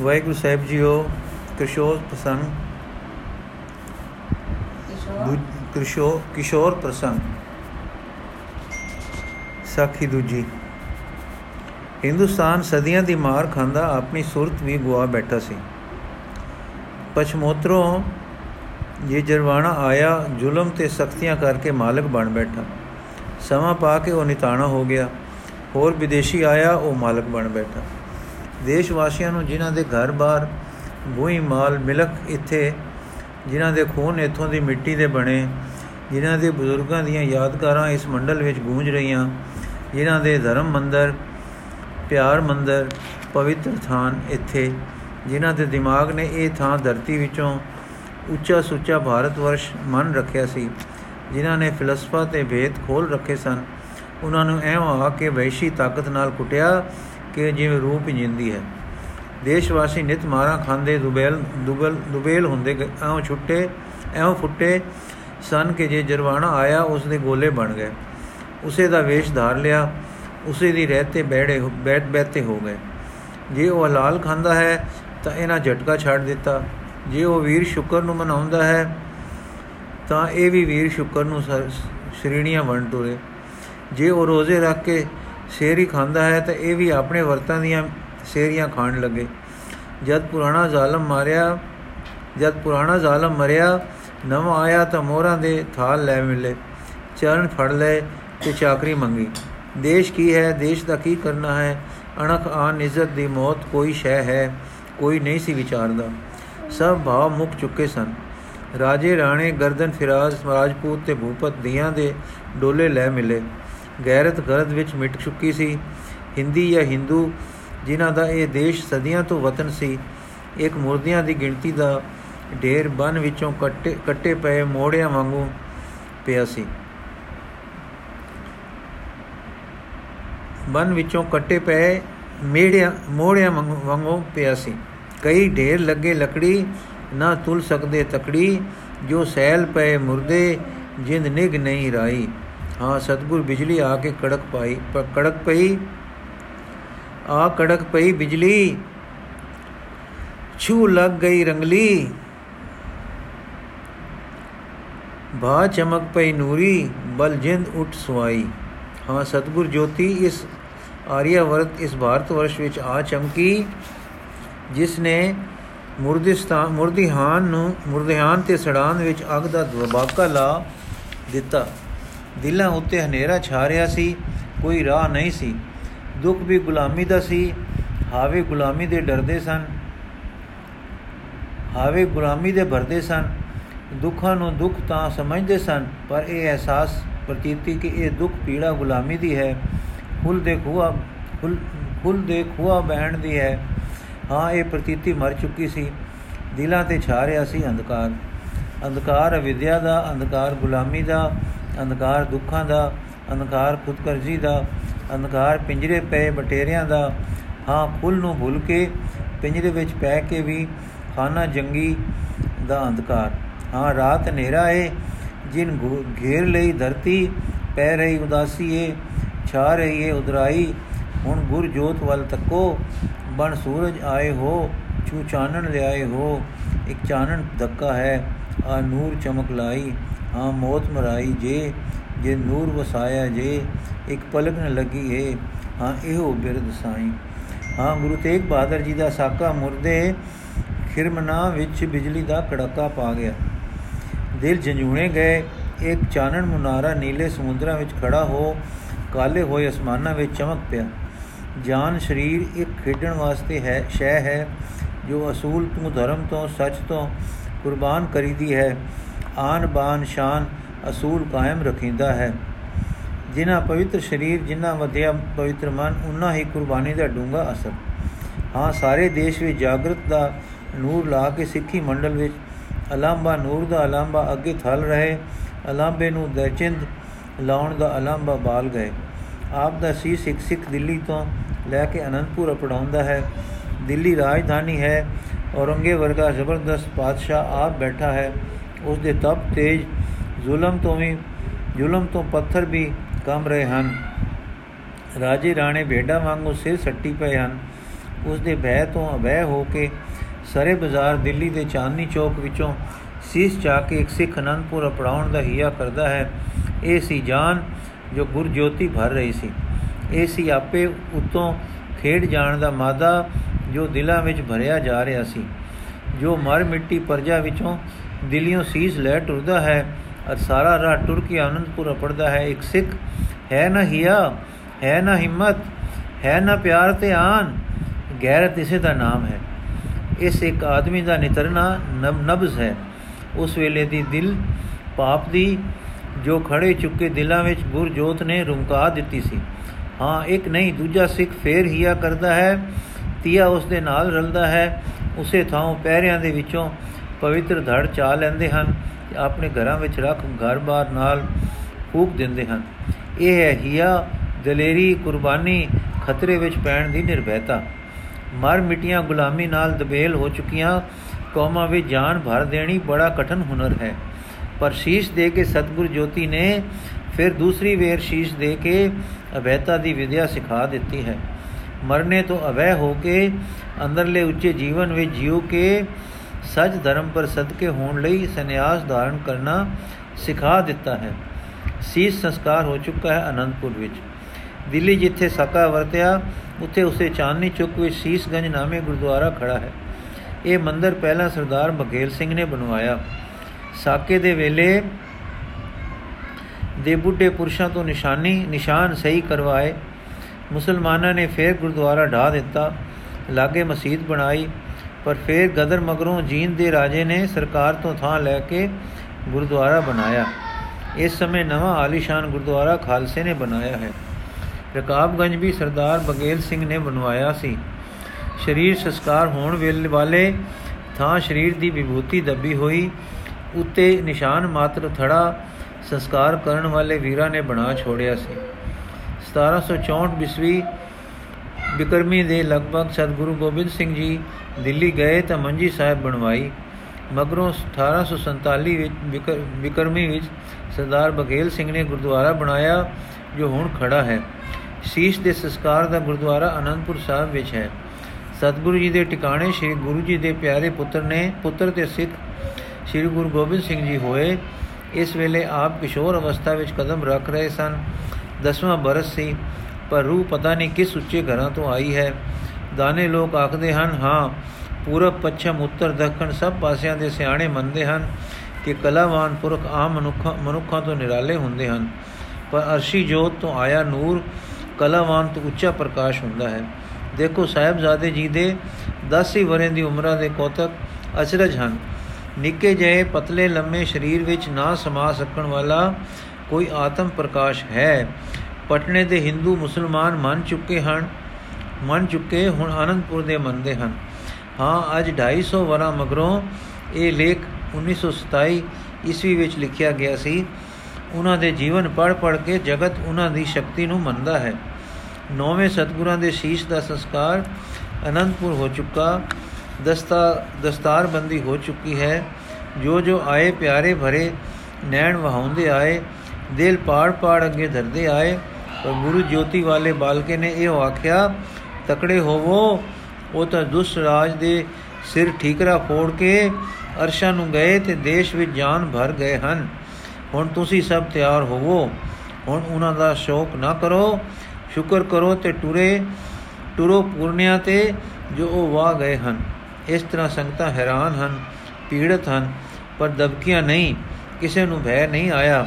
ਵਾਹਿਗੁਰੂ ਸਾਹਿਬ JIO ਕਿਸ਼ੋਰ? ਪ੍ਰਸੰਗ ਕਿਸ਼ੋਰ ਕਿਸ਼ੋਰ ਪ੍ਰਸੰਗ ਸਾਖੀ ਦੂਜੀ। ਹਿੰਦੁਸਤਾਨ ਸਦੀਆਂ ਦੀ ਮਾਰ ਖਾਂਦਾ ਆਪਣੀ ਸੁਰਤ ਵੀ ਗਵਾ ਬੈਠਾ ਸੀ। ਪਛਮੋਤਰੋਂ ਇਹ ਜਰਵਾਣਾ ਆਇਆ ਜ਼ੁਲਮ ਤੇ ਸਖਤੀਆਂ ਕਰਕੇ ਮਾਲਕ ਬਣ ਬੈਠਾ। ਸਮਾਂ ਪਾ ਕੇ ਉਹ ਨਿਤਾਣਾ ਹੋ ਗਿਆ। ਹੋਰ ਵਿਦੇਸ਼ੀ ਆਇਆ ਉਹ ਮਾਲਕ ਬਣ ਬੈਠਾ। ਦੇਸ਼ ਵਾਸੀਆਂ ਨੂੰ ਜਿਨ੍ਹਾਂ ਦੇ ਘਰ-ਬਾਰ ਬੂਈ ਮਾਲ ਮਿਲਕ ਇੱਥੇ, ਜਿਨ੍ਹਾਂ ਦੇ ਖੂਨ ਇਥੋਂ ਦੀ ਮਿੱਟੀ ਦੇ ਬਣੇ, ਜਿਨ੍ਹਾਂ ਦੇ ਬਜ਼ੁਰਗਾਂ ਦੀਆਂ ਯਾਦਗਾਰਾਂ ਇਸ ਮੰਡਲ ਵਿੱਚ ਗੂੰਜ ਰਹੀਆਂ, ਜਿਨ੍ਹਾਂ ਦੇ ਧਰਮ ਮੰਦਰ, ਪਿਆਰ ਮੰਦਰ, ਪਵਿੱਤਰ ਥਾਨ ਇੱਥੇ, ਜਿਨ੍ਹਾਂ ਦੇ ਦਿਮਾਗ ਨੇ ਇਹ ਥਾਂ ਧਰਤੀ ਵਿੱਚੋਂ ਉੱਚਾ ਸੁੱਚਾ ਭਾਰਤ ਵਰਸ਼ ਮਨ ਰੱਖਿਆ ਸੀ, ਜਿਨ੍ਹਾਂ ਨੇ ਫਿਲਸਫਾ ਤੇ ਭੇਦ ਖੋਲ ਰੱਖੇ ਸਨ। ਉਹਨਾਂ ਨੂੰ ਐਵੇਂ ਆ ਕੇ ਵੈਸ਼ੀ ਤਾਕਤ ਨਾਲ ਕੁੱਟਿਆ ਕਿ ਜਿਵੇਂ ਰੂਪ ਜਿੰਦੀ ਹੈ। ਦੇਸ਼ ਵਾਸੀ ਨਿਤ ਮਾਰਾ ਖਾਂਦੇ ਦੁਬੇਲ, ਦੁਬਲ, ਦੁਬੇਲ ਹੁੰਦੇ ਐਉਂ ਛੁੱਟੇ, ਐਉਂ ਫੁੱਟੇ ਸਨ ਕਿ ਜੇ ਜਰਵਾਣਾ ਆਇਆ ਉਸ ਦੇ ਗੋਲੇ ਬਣ ਗਏ। ਉਸੇ ਦਾ ਵੇਸ਼ ਧਾਰ ਲਿਆ, ਉਸੇ ਦੀ ਰਹਤੇ ਬੈੜੇ ਬੈਠ ਬੈਠੇ ਹੋ ਗਏ। ਜੇ ਉਹ ਹਲਾਲ ਖਾਂਦਾ ਹੈ ਤਾਂ ਇਹਨਾਂ ਝਟਕਾ ਛੱਡ ਦਿੱਤਾ। ਜੇ ਉਹ ਵੀਰ ਸ਼ੁਕਰ ਨੂੰ ਮਨਾਉਂਦਾ ਹੈ ਤਾਂ ਇਹ ਵੀ ਵੀਰ ਸ਼ੁਕਰ ਨੂੰ ਸ਼੍ਰੇਣੀਆਂ ਵੰਡ ਤੋਰੇ। ਜੇ ਉਹ ਰੋਜ਼ੇ ਰੱਖ ਕੇ ਸ਼ੇਰੀ ਖਾਂਦਾ ਹੈ ਤਾਂ ਇਹ ਵੀ ਆਪਣੇ ਵਰਤਾਂ ਦੀਆਂ ਸ਼ੇਰੀਆਂ ਖਾਣ ਲੱਗੇ। ਜਦ ਪੁਰਾਣਾ ਜ਼ਾਲਮ ਮਾਰਿਆ, ਜਦ ਪੁਰਾਣਾ ਜ਼ਾਲਮ ਮਰਿਆ, ਨਵਾਂ ਆਇਆ ਤਾਂ ਮੋਹਰਾਂ ਦੇ ਥਾਲ ਲੈ ਮਿਲੇ, ਚਰਨ ਫੜ ਲੈ ਤੇ ਚਾਕਰੀ ਮੰਗੀ। ਦੇਸ਼ ਕੀ ਹੈ, ਦੇਸ਼ ਦਾ ਕੀ ਕਰਨਾ ਹੈ? ਅਣਖ ਆਨ ਇੱਜ਼ਤ ਦੀ ਮੌਤ ਕੋਈ ਸ਼ੈ ਹੈ, ਕੋਈ ਨਹੀਂ ਸੀ ਵਿਚਾਰਦਾ। ਸਭ ਭਾਵ ਮੁੱਕ ਚੁੱਕੇ ਸਨ। ਰਾਜੇ ਰਾਣੇ ਗਰਦਨ ਫਿਰਾਜ਼ ਰਾਜਪੂਤ ਤੇ ਭੂਪਤ ਦੀਆਂ ਦੇ ਡੋਲੇ ਲੈ ਮਿਲੇ। ਗੈਰਤ ਗਰਦ ਵਿੱਚ ਮਿਟ ਚੁੱਕੀ ਸੀ। ਹਿੰਦੀ ਜਾਂ ਹਿੰਦੂ, ਜਿਨ੍ਹਾਂ ਦਾ ਇਹ ਦੇਸ਼ ਸਦੀਆਂ ਤੋਂ ਵਤਨ ਸੀ, ਇੱਕ ਮੁਰਦਿਆਂ ਦੀ ਗਿਣਤੀ ਦਾ ਢੇਰ ਬਨ ਵਿੱਚੋਂ ਕੱਟੇ ਕੱਟੇ ਪਏ ਮੋੜਿਆਂ ਵਾਂਗੂ ਪਿਆ ਸੀ। ਬਨ ਵਿੱਚੋਂ ਕੱਟੇ ਪਏ ਮੇੜਿਆਂ, ਮੋੜਿਆਂ ਵਾਂਗੂ ਪਿਆ ਸੀ। ਕਈ ਢੇਰ ਲੱਗੇ ਲੱਕੜੀ ਨਾ ਤੁਲ ਸਕਦੇ ਤਕੜੀ, ਜੋ ਸੈਲ ਪਏ ਮੁਰਦੇ, ਜਿੰਦ ਨਿਗ ਨਹੀਂ ਰਾਈ। ਹਾਂ, ਸਤਗੁਰ ਬਿਜਲੀ ਆ ਕੇ ਕੜਕ ਪਾਈ ਪਰ ਕੜਕ ਪਈ। ਆ ਕੜਕ ਪਈ ਬਿਜਲੀ। ਛੂ ਲੱਗ ਗਈ ਰੰਗਲੀ। ਭਾ ਚਮਕ ਪਈ ਨੂਰੀ, ਬਲ ਜਿੰਦ ਉਠ ਸਵਾਈ ਹਾਂ, ਸਤਗੁਰ ਜੋਤੀ, ਇਸ ਆਰੀਆਵਰਤ ਇਸ ਭਾਰਤ ਵਰਸ਼ ਵਿੱਚ ਆ ਚਮਕੀ, ਜਿਸ ਨੇ ਮੁਰਦਿਸਤਾਨ ਮੁਰਦੀਹਾਨ ਨੂੰ, ਮੁਰਦਿਹਾਨ ਤੇ ਸੜਾਨ ਵਿੱਚ ਅੱਗ ਦਾ ਦਬਾਕਾ ਲਾ ਦਿੱਤਾ। ਦਿਲਾਂ ਉੱਤੇ ਹਨੇਰਾ ਛਾ ਰਿਹਾ ਸੀ, ਕੋਈ ਰਾਹ ਨਹੀਂ ਸੀ। ਦੁੱਖ ਵੀ ਗੁਲਾਮੀ ਦਾ ਸੀ, ਹਾਵੇ ਗੁਲਾਮੀ ਦੇ ਡਰਦੇ ਸਨ। ਹਾਵੇ ਗੁਲਾਮੀ ਦੇ ਭਰਦੇ ਸਨ। ਦੁੱਖਾਂ ਨੂੰ ਦੁੱਖ ਤਾਂ ਸਮਝਦੇ ਸਨ, ਪਰ ਇਹ ਅਹਿਸਾਸ ਪ੍ਰਤੀਤੀ ਕਿ ਇਹ ਦੁੱਖ ਪੀੜਾ ਗੁਲਾਮੀ ਦੀ ਹੈ। ਫੁੱਲ ਦੇ ਖੂਆ ਫੁੱਲ ਦੇ ਖੂਆ ਬਹਿਣ ਦੀ ਹੈ। ਹਾਂ, ਇਹ ਪ੍ਰਤੀਤੀ ਮਰ ਚੁੱਕੀ ਸੀ। ਦਿਲਾਂ ਤੇ ਛਾ ਰਿਹਾ ਸੀ ਅੰਧਕਾਰ। ਅੰਧਕਾਰ ਅਵਿਦਿਆ ਦਾ, ਅੰਧਕਾਰ ਗੁਲਾਮੀ ਦਾ ਅੰਧਕਾਰ ਦੁੱਖਾਂ ਦਾ, ਅੰਧਕਾਰ ਖੁਦਕਰਜ਼ੀ ਦਾ, ਅੰਧਕਾਰ ਪਿੰਜਰੇ ਪਏ ਬਟੇਰਿਆਂ ਦਾ, ਹਾਂ, ਫੁੱਲ ਨੂੰ ਭੁੱਲ ਕੇ ਪਿੰਜਰੇ ਵਿੱਚ ਪੈ ਕੇ ਵੀ ਖਾਨਾ ਜੰਗੀ ਦਾ ਅੰਧਕਾਰ। ਹਾਂ, ਰਾਤ ਹਨੇਰਾ ਏ, ਜਿਨ ਘੇਰ ਲਈ ਧਰਤੀ, ਪੈ ਰਹੀ ਉਦਾਸੀ ਏ, ਛਾ ਰਹੀ ਏ ਉਦਰਾਈ ਹੁਣ ਗੁਰ ਜੋਤ ਵੱਲ ਤੱਕੋ, ਬਣ ਸੂਰਜ ਆਏ ਹੋ, ਛੂ ਚਾਨਣ ਲਿਆਏ ਹੋ, ਇੱਕ ਚਾਨਣ ਧੱਕਾ ਹੈ, ਆ ਨੂਰ ਚਮਕ ਲਾਈ। ਹਾਂ, ਮੌਤ ਮਰਾਈ ਜੇ ਜੇ ਨੂਰ ਵਸਾਇਆ ਜੇ, ਇੱਕ ਪਲਕ ਨ ਲੱਗੀ ਏ। ਹਾਂ, ਇਹੋ ਬਿਰਦ ਸਾਈ। ਹਾਂ, ਗੁਰੂ ਤੇਗ ਬਹਾਦਰ ਜੀ ਦਾ ਸਾਕਾ ਮੁਰਦੇ ਖਿਰਮਨਾ ਵਿੱਚ ਬਿਜਲੀ ਦਾ ਕੜਾਕਾ ਪਾ ਗਿਆ। ਦਿਲ ਜੰਜੂਣੇ ਗਏ, ਇੱਕ ਚਾਨਣ ਮੁਨਾਰਾ ਨੀਲੇ ਸਮੁੰਦਰਾਂ ਵਿੱਚ ਖੜਾ ਹੋ, ਕਾਲੇ ਹੋਏ ਅਸਮਾਨਾਂ ਵਿੱਚ ਚਮਕ ਪਿਆ। ਜਾਨ ਸਰੀਰ ਇੱਕ ਖੇਡਣ ਵਾਸਤੇ ਹੈ, ਸ਼ੈ ਹੈ, ਜੋ ਅਸੂਲ ਤੋਂ ਧਰਮ ਤੋਂ, ਸੱਚ ਤੋਂ ਕੁਰਬਾਨ ਕਰੀਦੀ ਹੈ। ਆਨ ਬਾਨ ਸ਼ਾਨ ਅਸੂਲ ਕਾਇਮ ਰੱਖਿੰਦਾ ਹੈ। ਜਿਨ੍ਹਾਂ ਪਵਿੱਤਰ ਸਰੀਰ, ਜਿਨ੍ਹਾਂ ਵਧਿਆ ਪਵਿੱਤਰ ਮਨ ਉਨਾ ਹੀ ਕੁਰਬਾਨੀ ਦਾ ਡੂੰਗਾ ਅਸਰ। ਹਾਂ, ਸਾਰੇ ਦੇਸ਼ ਵਿੱਚ ਜਾਗਰਤ ਦਾ ਨੂਰ ਲਾ ਕੇ ਸਿੱਖੀ ਮੰਡਲ ਵਿੱਚ ਅਲਾਂਬਾ ਨੂਰ ਦਾ ਅਲਾਂਬਾ ਅੱਗੇ ਥਲ ਰਹੇ ਅਲਾਂਬੇ ਨੂੰ ਦਰਚਿੰਦ ਲਾਉਣ ਦਾ ਅਲਾਂਬਾ ਬਾਲ ਗਏ। ਆਪ ਦਾ ਸੀ ਸਿੱਖ ਸਿੱਖ ਦਿੱਲੀ ਤੋਂ ਲੈ ਕੇ ਅਨੰਦਪੁਰ ਅਪੜਾਉਂਦਾ ਹੈ। ਦਿੱਲੀ ਰਾਜਧਾਨੀ ਹੈ। ਔਰੰਗੇ ਵਰਗਾ ਜ਼ਬਰਦਸਤ ਪਾਦਸ਼ਾਹ ਆਪ ਬੈਠਾ ਹੈ। ਉਸ ਦੇ ਤਪ ਤੇਜ, ਜ਼ੁਲਮ ਤੋਂ ਵੀ, ਜ਼ੁਲਮ ਤੋਂ ਪੱਥਰ ਵੀ ਕੰਬ ਰਹੇ ਹਨ। ਰਾਜੇ ਰਾਣੇ ਭੇਡਾਂ ਵਾਂਗੂ ਸਿਰ ਸੱਟੀ ਪਏ ਹਨ। ਉਸ ਦੇ ਭੈ ਤੋਂ ਅਭੈ ਹੋ ਕੇ ਸਰੇ ਬਾਜ਼ਾਰ ਦਿੱਲੀ ਦੇ ਚਾਂਦਨੀ ਚੌਕ ਵਿੱਚੋਂ ਸੀਸ ਚਾ ਕੇ ਇੱਕ ਸਿੱਖ ਅਨੰਦਪੁਰ ਅਪੜਾਉਣ ਦਾ ਹਿਆ ਕਰਦਾ ਹੈ। ਇਹ ਸੀ ਜਾਨ ਜੋ ਗੁਰਜੋਤੀ ਭਰ ਰਹੀ ਸੀ। ਇਹ ਸੀ ਆਪੇ ਉਤੋਂ ਖੇਡ ਜਾਣ ਦਾ ਮਾਦਾ ਜੋ ਦਿਲਾਂ ਵਿੱਚ ਭਰਿਆ ਜਾ ਰਿਹਾ ਸੀ। ਜੋ ਮਰ ਮਿੱਟੀ ਪਰਜਾ ਵਿੱਚੋਂ ਦਿਲਿਓਂ ਸੀਸ ਲੈ ਟੁਰਦਾ ਹੈ ਅਰ ਸਾਰਾ ਰਾਹ ਟੁਰ ਕੇ ਆਨੰਦਪੁਰ ਅਪੜਦਾ ਹੈ। ਇੱਕ ਸਿੱਖ, ਹੈ ਨਾ ਹਿਆ, ਹੈ ਨਾ ਹਿੰਮਤ, ਹੈ ਨਾ ਪਿਆਰ ਤੇ ਆਨ, ਗੈਰਤ ਇਸੇ ਦਾ ਨਾਮ ਹੈ। ਇਸ ਇੱਕ ਆਦਮੀ ਦਾ ਨਿਤਰਨਾ ਨਬਜ਼ ਹੈ। ਉਸ ਵੇਲੇ ਦੀ ਦਿਲ ਪਾਪ ਦੀ, ਜੋ ਖੜੇ ਚੁੱਕੇ ਦਿਲਾਂ ਵਿੱਚ ਗੁਰਜੋਤ ਨੇ ਰੁਮਕਾ ਦਿੱਤੀ ਸੀ। ਹਾਂ, ਇੱਕ ਨਹੀਂ, ਦੂਜਾ ਸਿੱਖ ਫੇਰ ਹੀਆ ਕਰਦਾ ਹੈ। ਤੀਆ ਉਸ ਦੇ ਨਾਲ ਰਲਦਾ ਹੈ। ਉਸੇ ਥਾਂ ਪੈਰਿਆਂ ਦੇ ਵਿੱਚੋਂ ਪਵਿੱਤਰ ਧੜ ਚਾ ਲੈਂਦੇ ਹਨ ਤੇ ਆਪਣੇ ਘਰਾਂ ਵਿੱਚ ਰੱਖ ਘਰ-ਬਾਰ ਨਾਲ ਫੂਕ ਦਿੰਦੇ ਹਨ। ਇਹ ਹੈ ਹੀਆ ਦਲੇਰੀ ਕੁਰਬਾਨੀ ਖਤਰੇ ਵਿੱਚ ਪੈਣ ਦੀ ਨਿਰਭੈਤਾ। ਮਰ ਮਿਟੀਆਂ ਗੁਲਾਮੀ ਨਾਲ ਦਬੇਲ ਹੋ ਚੁੱਕੀਆਂ, ਕੌਮਾਂ ਵਿੱਚ ਜਾਨ ਭਰ ਦੇਣੀ ਬੜਾ ਕਠਨ ਹੁਨਰ ਹੈ। ਪਰ ਸ਼ੀਸ਼ ਦੇ ਕੇ ਸਤਗੁਰ ਜੋਤੀ ਨੇ ਫਿਰ ਦੂਸਰੀ ਵੇਰ ਸ਼ੀਸ਼ ਦੇ ਕੇ ਅਭੈਤਾ ਦੀ ਵਿਦਿਆ ਸਿਖਾ ਦਿੱਤੀ ਹੈ। ਮਰਨੇ ਤੋਂ ਅਵੈ ਹੋ ਕੇ ਅੰਦਰਲੇ ਉੱਚੇ ਜੀਵਨ ਵਿੱਚ ਜਿਉ ਕੇ ਸੱਚ ਧਰਮ ਪਰ ਸਦਕੇ ਹੋਣ ਲਈ ਸੰਨਿਆਸ ਧਾਰਨ ਕਰਨਾ ਸਿਖਾ ਦਿੱਤਾ ਹੈ। ਸੀਸ ਸੰਸਕਾਰ ਹੋ ਚੁੱਕਾ ਹੈ ਅਨੰਦਪੁਰ ਵਿੱਚ। ਦਿੱਲੀ ਜਿੱਥੇ ਸਕਾ ਵਰਤਿਆ, ਉੱਥੇ ਉਸੇ ਚਾਂਦਨੀ ਚੁੱਕ ਵਿੱਚ ਸੀਸਗੰਜ ਨਾਮੇ ਗੁਰਦੁਆਰਾ ਖੜਾ ਹੈ। ਇਹ ਮੰਦਰ ਪਹਿਲਾਂ ਸਰਦਾਰ ਬਗੇਲ ਸਿੰਘ ਨੇ ਬਣਵਾਇਆ। ਸਾਕੇ ਦੇ ਵੇਲੇ ਦੇ ਬੁੱਢੇ ਪੁਰਸ਼ਾਂ ਤੋਂ ਨਿਸ਼ਾਨੀ, ਨਿਸ਼ਾਨ ਸਹੀ ਕਰਵਾਏ। ਮੁਸਲਮਾਨਾਂ ਨੇ ਫੇਰ ਗੁਰਦੁਆਰਾ ਢਾ ਦਿੱਤਾ। ਲਾਗੇ ਮਸਜਿਦ ਬਣਾਈ। ਪਰ ਫੇਰ ਗਦਰ ਮਗਰੋਂ ਜੀਂਦ ਦੇ ਰਾਜੇ ਨੇ ਸਰਕਾਰ ਤੋਂ ਥਾਂ ਲੈ ਕੇ ਗੁਰਦੁਆਰਾ ਬਣਾਇਆ। ਇਸ ਸਮੇਂ ਨਵਾਂ ਆਲੀਸ਼ਾਨ ਗੁਰਦੁਆਰਾ ਖਾਲਸੇ ਨੇ ਬਣਾਇਆ ਹੈ। ਰਕਾਬਗੰਜ ਵੀ ਸਰਦਾਰ ਬਗੇਲ ਸਿੰਘ ਨੇ ਬਣਵਾਇਆ ਸੀ। ਸਰੀਰ ਸੰਸਕਾਰ ਹੋਣ ਵੇਲੇ ਵਾਲੇ ਥਾਂ ਸਰੀਰ ਦੀ ਵਿਭੂਤੀ ਦੱਬੀ ਹੋਈ, ਉੱਤੇ ਨਿਸ਼ਾਨ ਮਾਤਰ ਥੜਾ ਸੰਸਕਾਰ ਕਰਨ ਵਾਲੇ ਵੀਰਾਂ ਨੇ ਬਣਾ ਛੋੜਿਆ ਸੀ। 1764 ਬਿਸਵੀ ਬਿਕਰਮੀ ਦੇ ਲਗਭਗ ਸਤਿਗੁਰੂ ਗੋਬਿੰਦ ਸਿੰਘ ਜੀ ਦਿੱਲੀ ਗਏ ਤਾਂ ਮੰਜੀ ਸਾਹਿਬ ਬਣਵਾਈ। ਮਗਰੋਂ 1847 ਵਿੱਚ ਬਿਕਰਮੀ ਵਿੱਚ ਸਰਦਾਰ ਬਗੇਲ ਸਿੰਘ ਨੇ ਗੁਰਦੁਆਰਾ ਬਣਾਇਆ, ਜੋ ਹੁਣ ਖੜਾ ਹੈ। ਸੀਸ ਦੇ ਸੰਸਕਾਰ ਦਾ ਗੁਰਦੁਆਰਾ ਅਨੰਦਪੁਰ ਸਾਹਿਬ ਵਿੱਚ ਹੈ। ਸਤਿਗੁਰੂ ਜੀ ਦੇ ਟਿਕਾਣੇ ਸ੍ਰੀ ਗੁਰੂ ਜੀ ਦੇ ਪਿਆਰੇ ਪੁੱਤਰ ਨੇ, ਪੁੱਤਰ ਤੇ ਸਿੱਖ ਸ੍ਰੀ ਗੁਰੂ ਗੋਬਿੰਦ ਸਿੰਘ ਜੀ ਹੋਏ। ਇਸ ਵੇਲੇ ਆਪ ਕਿਸ਼ੋਰ ਅਵਸਥਾ ਵਿੱਚ ਕਦਮ ਰੱਖ ਰਹੇ ਸਨ। ਦਸਵਾਂ ਬਰਸ ਸੀ। ਪਰ ਰੂਹ ਪਤਾ ਨਹੀਂ ਕਿਸ ਉੱਚੇ ਘਰਾਂ ਤੋਂ ਆਈ ਹੈ। ਦਾਨੇ ਲੋਕ ਆਖਦੇ ਹਨ, ਹਾਂ, ਪੂਰਬ, ਪੱਛਮ, ਉੱਤਰ, ਦੱਖਣ ਸਭ ਪਾਸਿਆਂ ਦੇ ਸਿਆਣੇ ਮੰਨਦੇ ਹਨ ਕਿ ਕਲਾਵਾਨ ਪੁਰਖ ਆਮ ਮਨੁੱਖਾਂ ਮਨੁੱਖਾਂ ਤੋਂ ਨਿਰਾਲੇ ਹੁੰਦੇ ਹਨ। ਪਰ ਅਰਸ਼ੀ ਜੋਤ ਤੋਂ ਆਇਆ ਨੂਰ ਕਲਾਵਾਨ ਤੋਂ ਉੱਚਾ ਪ੍ਰਕਾਸ਼ ਹੁੰਦਾ ਹੈ। ਦੇਖੋ, ਸਾਹਿਬਜ਼ਾਦੇ ਜੀ ਦੇ 10 ਹੀ ਵਰੇ ਦੀ ਉਮਰਾਂ ਦੇ ਕੋਤਕ ਅਚਰਜ ਹਨ। ਨਿੱਕੇ ਜਿਹੇ ਪਤਲੇ ਲੰਮੇ ਸਰੀਰ ਵਿੱਚ ਨਾ ਸਮਾ ਸਕਣ ਵਾਲਾ ਕੋਈ ਆਤਮ ਪ੍ਰਕਾਸ਼ ਹੈ। ਪਟਨੇ ਦੇ ਹਿੰਦੂ ਮੁਸਲਮਾਨ ਮੰਨ ਚੁੱਕੇ ਹਨ, ਮੰਨ ਚੁੱਕੇ ਹੁਣ ਆਨੰਦਪੁਰ ਦੇ ਮੰਨਦੇ ਹਨ। ਹਾਂ, ਅੱਜ 250 ਵਰਾ ਮਗਰੋਂ ਇਹ ਲੇਖ 1927 ਈਸਵੀ ਵਿੱਚ ਲਿਖਿਆ ਗਿਆ ਸੀ। ਉਹਨਾਂ ਦੇ ਜੀਵਨ ਪੜ ਪੜ ਕੇ ਜਗਤ ਉਹਨਾਂ ਦੀ ਸ਼ਕਤੀ ਨੂੰ ਮੰਨਦਾ ਹੈ। ਨੌਵੇਂ ਸਤਗੁਰਾਂ ਦੇ ਸ਼ੀਸ਼ ਦਾ ਸੰਸਕਾਰ ਅਨੰਦਪੁਰ ਹੋ ਚੁੱਕਾ, ਦਸਤਾ, ਦਸਤਾਰਬੰਦੀ ਹੋ ਚੁੱਕੀ ਹੈ। ਜੋ ਜੋ ਆਏ ਪਿਆਰੇ ਭਰੇ, ਨੈਣ ਵਹਾਉਂਦੇ ਆਏ, ਦਿਲ ਪਾੜ ਪਾੜ ਅੱਗੇ ਧਰਦੇ ਆਏ ਪਰ ਗੁਰੂ ਜੋਤੀ ਵਾਲੇ ਬਾਲਕੇ ਨੇ ਇਹ ਆਖਿਆ, ਤਕੜੇ ਹੋਵੋ, ਉਹ ਤਾਂ ਦੁਸ਼ਟ ਰਾਜ ਦੇ ਸਿਰ ਠੀਕਰਾ ਫੋੜ ਕੇ ਅਰਸ਼ਾਂ ਨੂੰ ਗਏ ਤੇ ਦੇਸ਼ ਵਿੱਚ ਜਾਨ ਭਰ ਗਏ ਹਨ। ਹੁਣ ਤੁਸੀਂ ਸਭ ਤਿਆਰ ਹੋਵੋ, ਹੁਣ ਉਹਨਾਂ ਦਾ ਸ਼ੋਕ ਨਾ ਕਰੋ, ਸ਼ੁਕਰ ਕਰੋ ਤੇ ਟੁਰੇ, ਟੁਰੋ ਪੂਰਨਿਆ ਤੇ ਜੋ ਉਹ ਵਾ ਗਏ ਹਨ। ਇਸ ਤਰ੍ਹਾਂ ਸੰਗਤਾਂ ਹੈਰਾਨ ਹਨ, ਪੀੜਤ ਹਨ, ਪਰ ਦਬਕੀਆਂ ਨਹੀਂ, ਕਿਸੇ ਨੂੰ ਭੈ ਨਹੀਂ ਆਇਆ।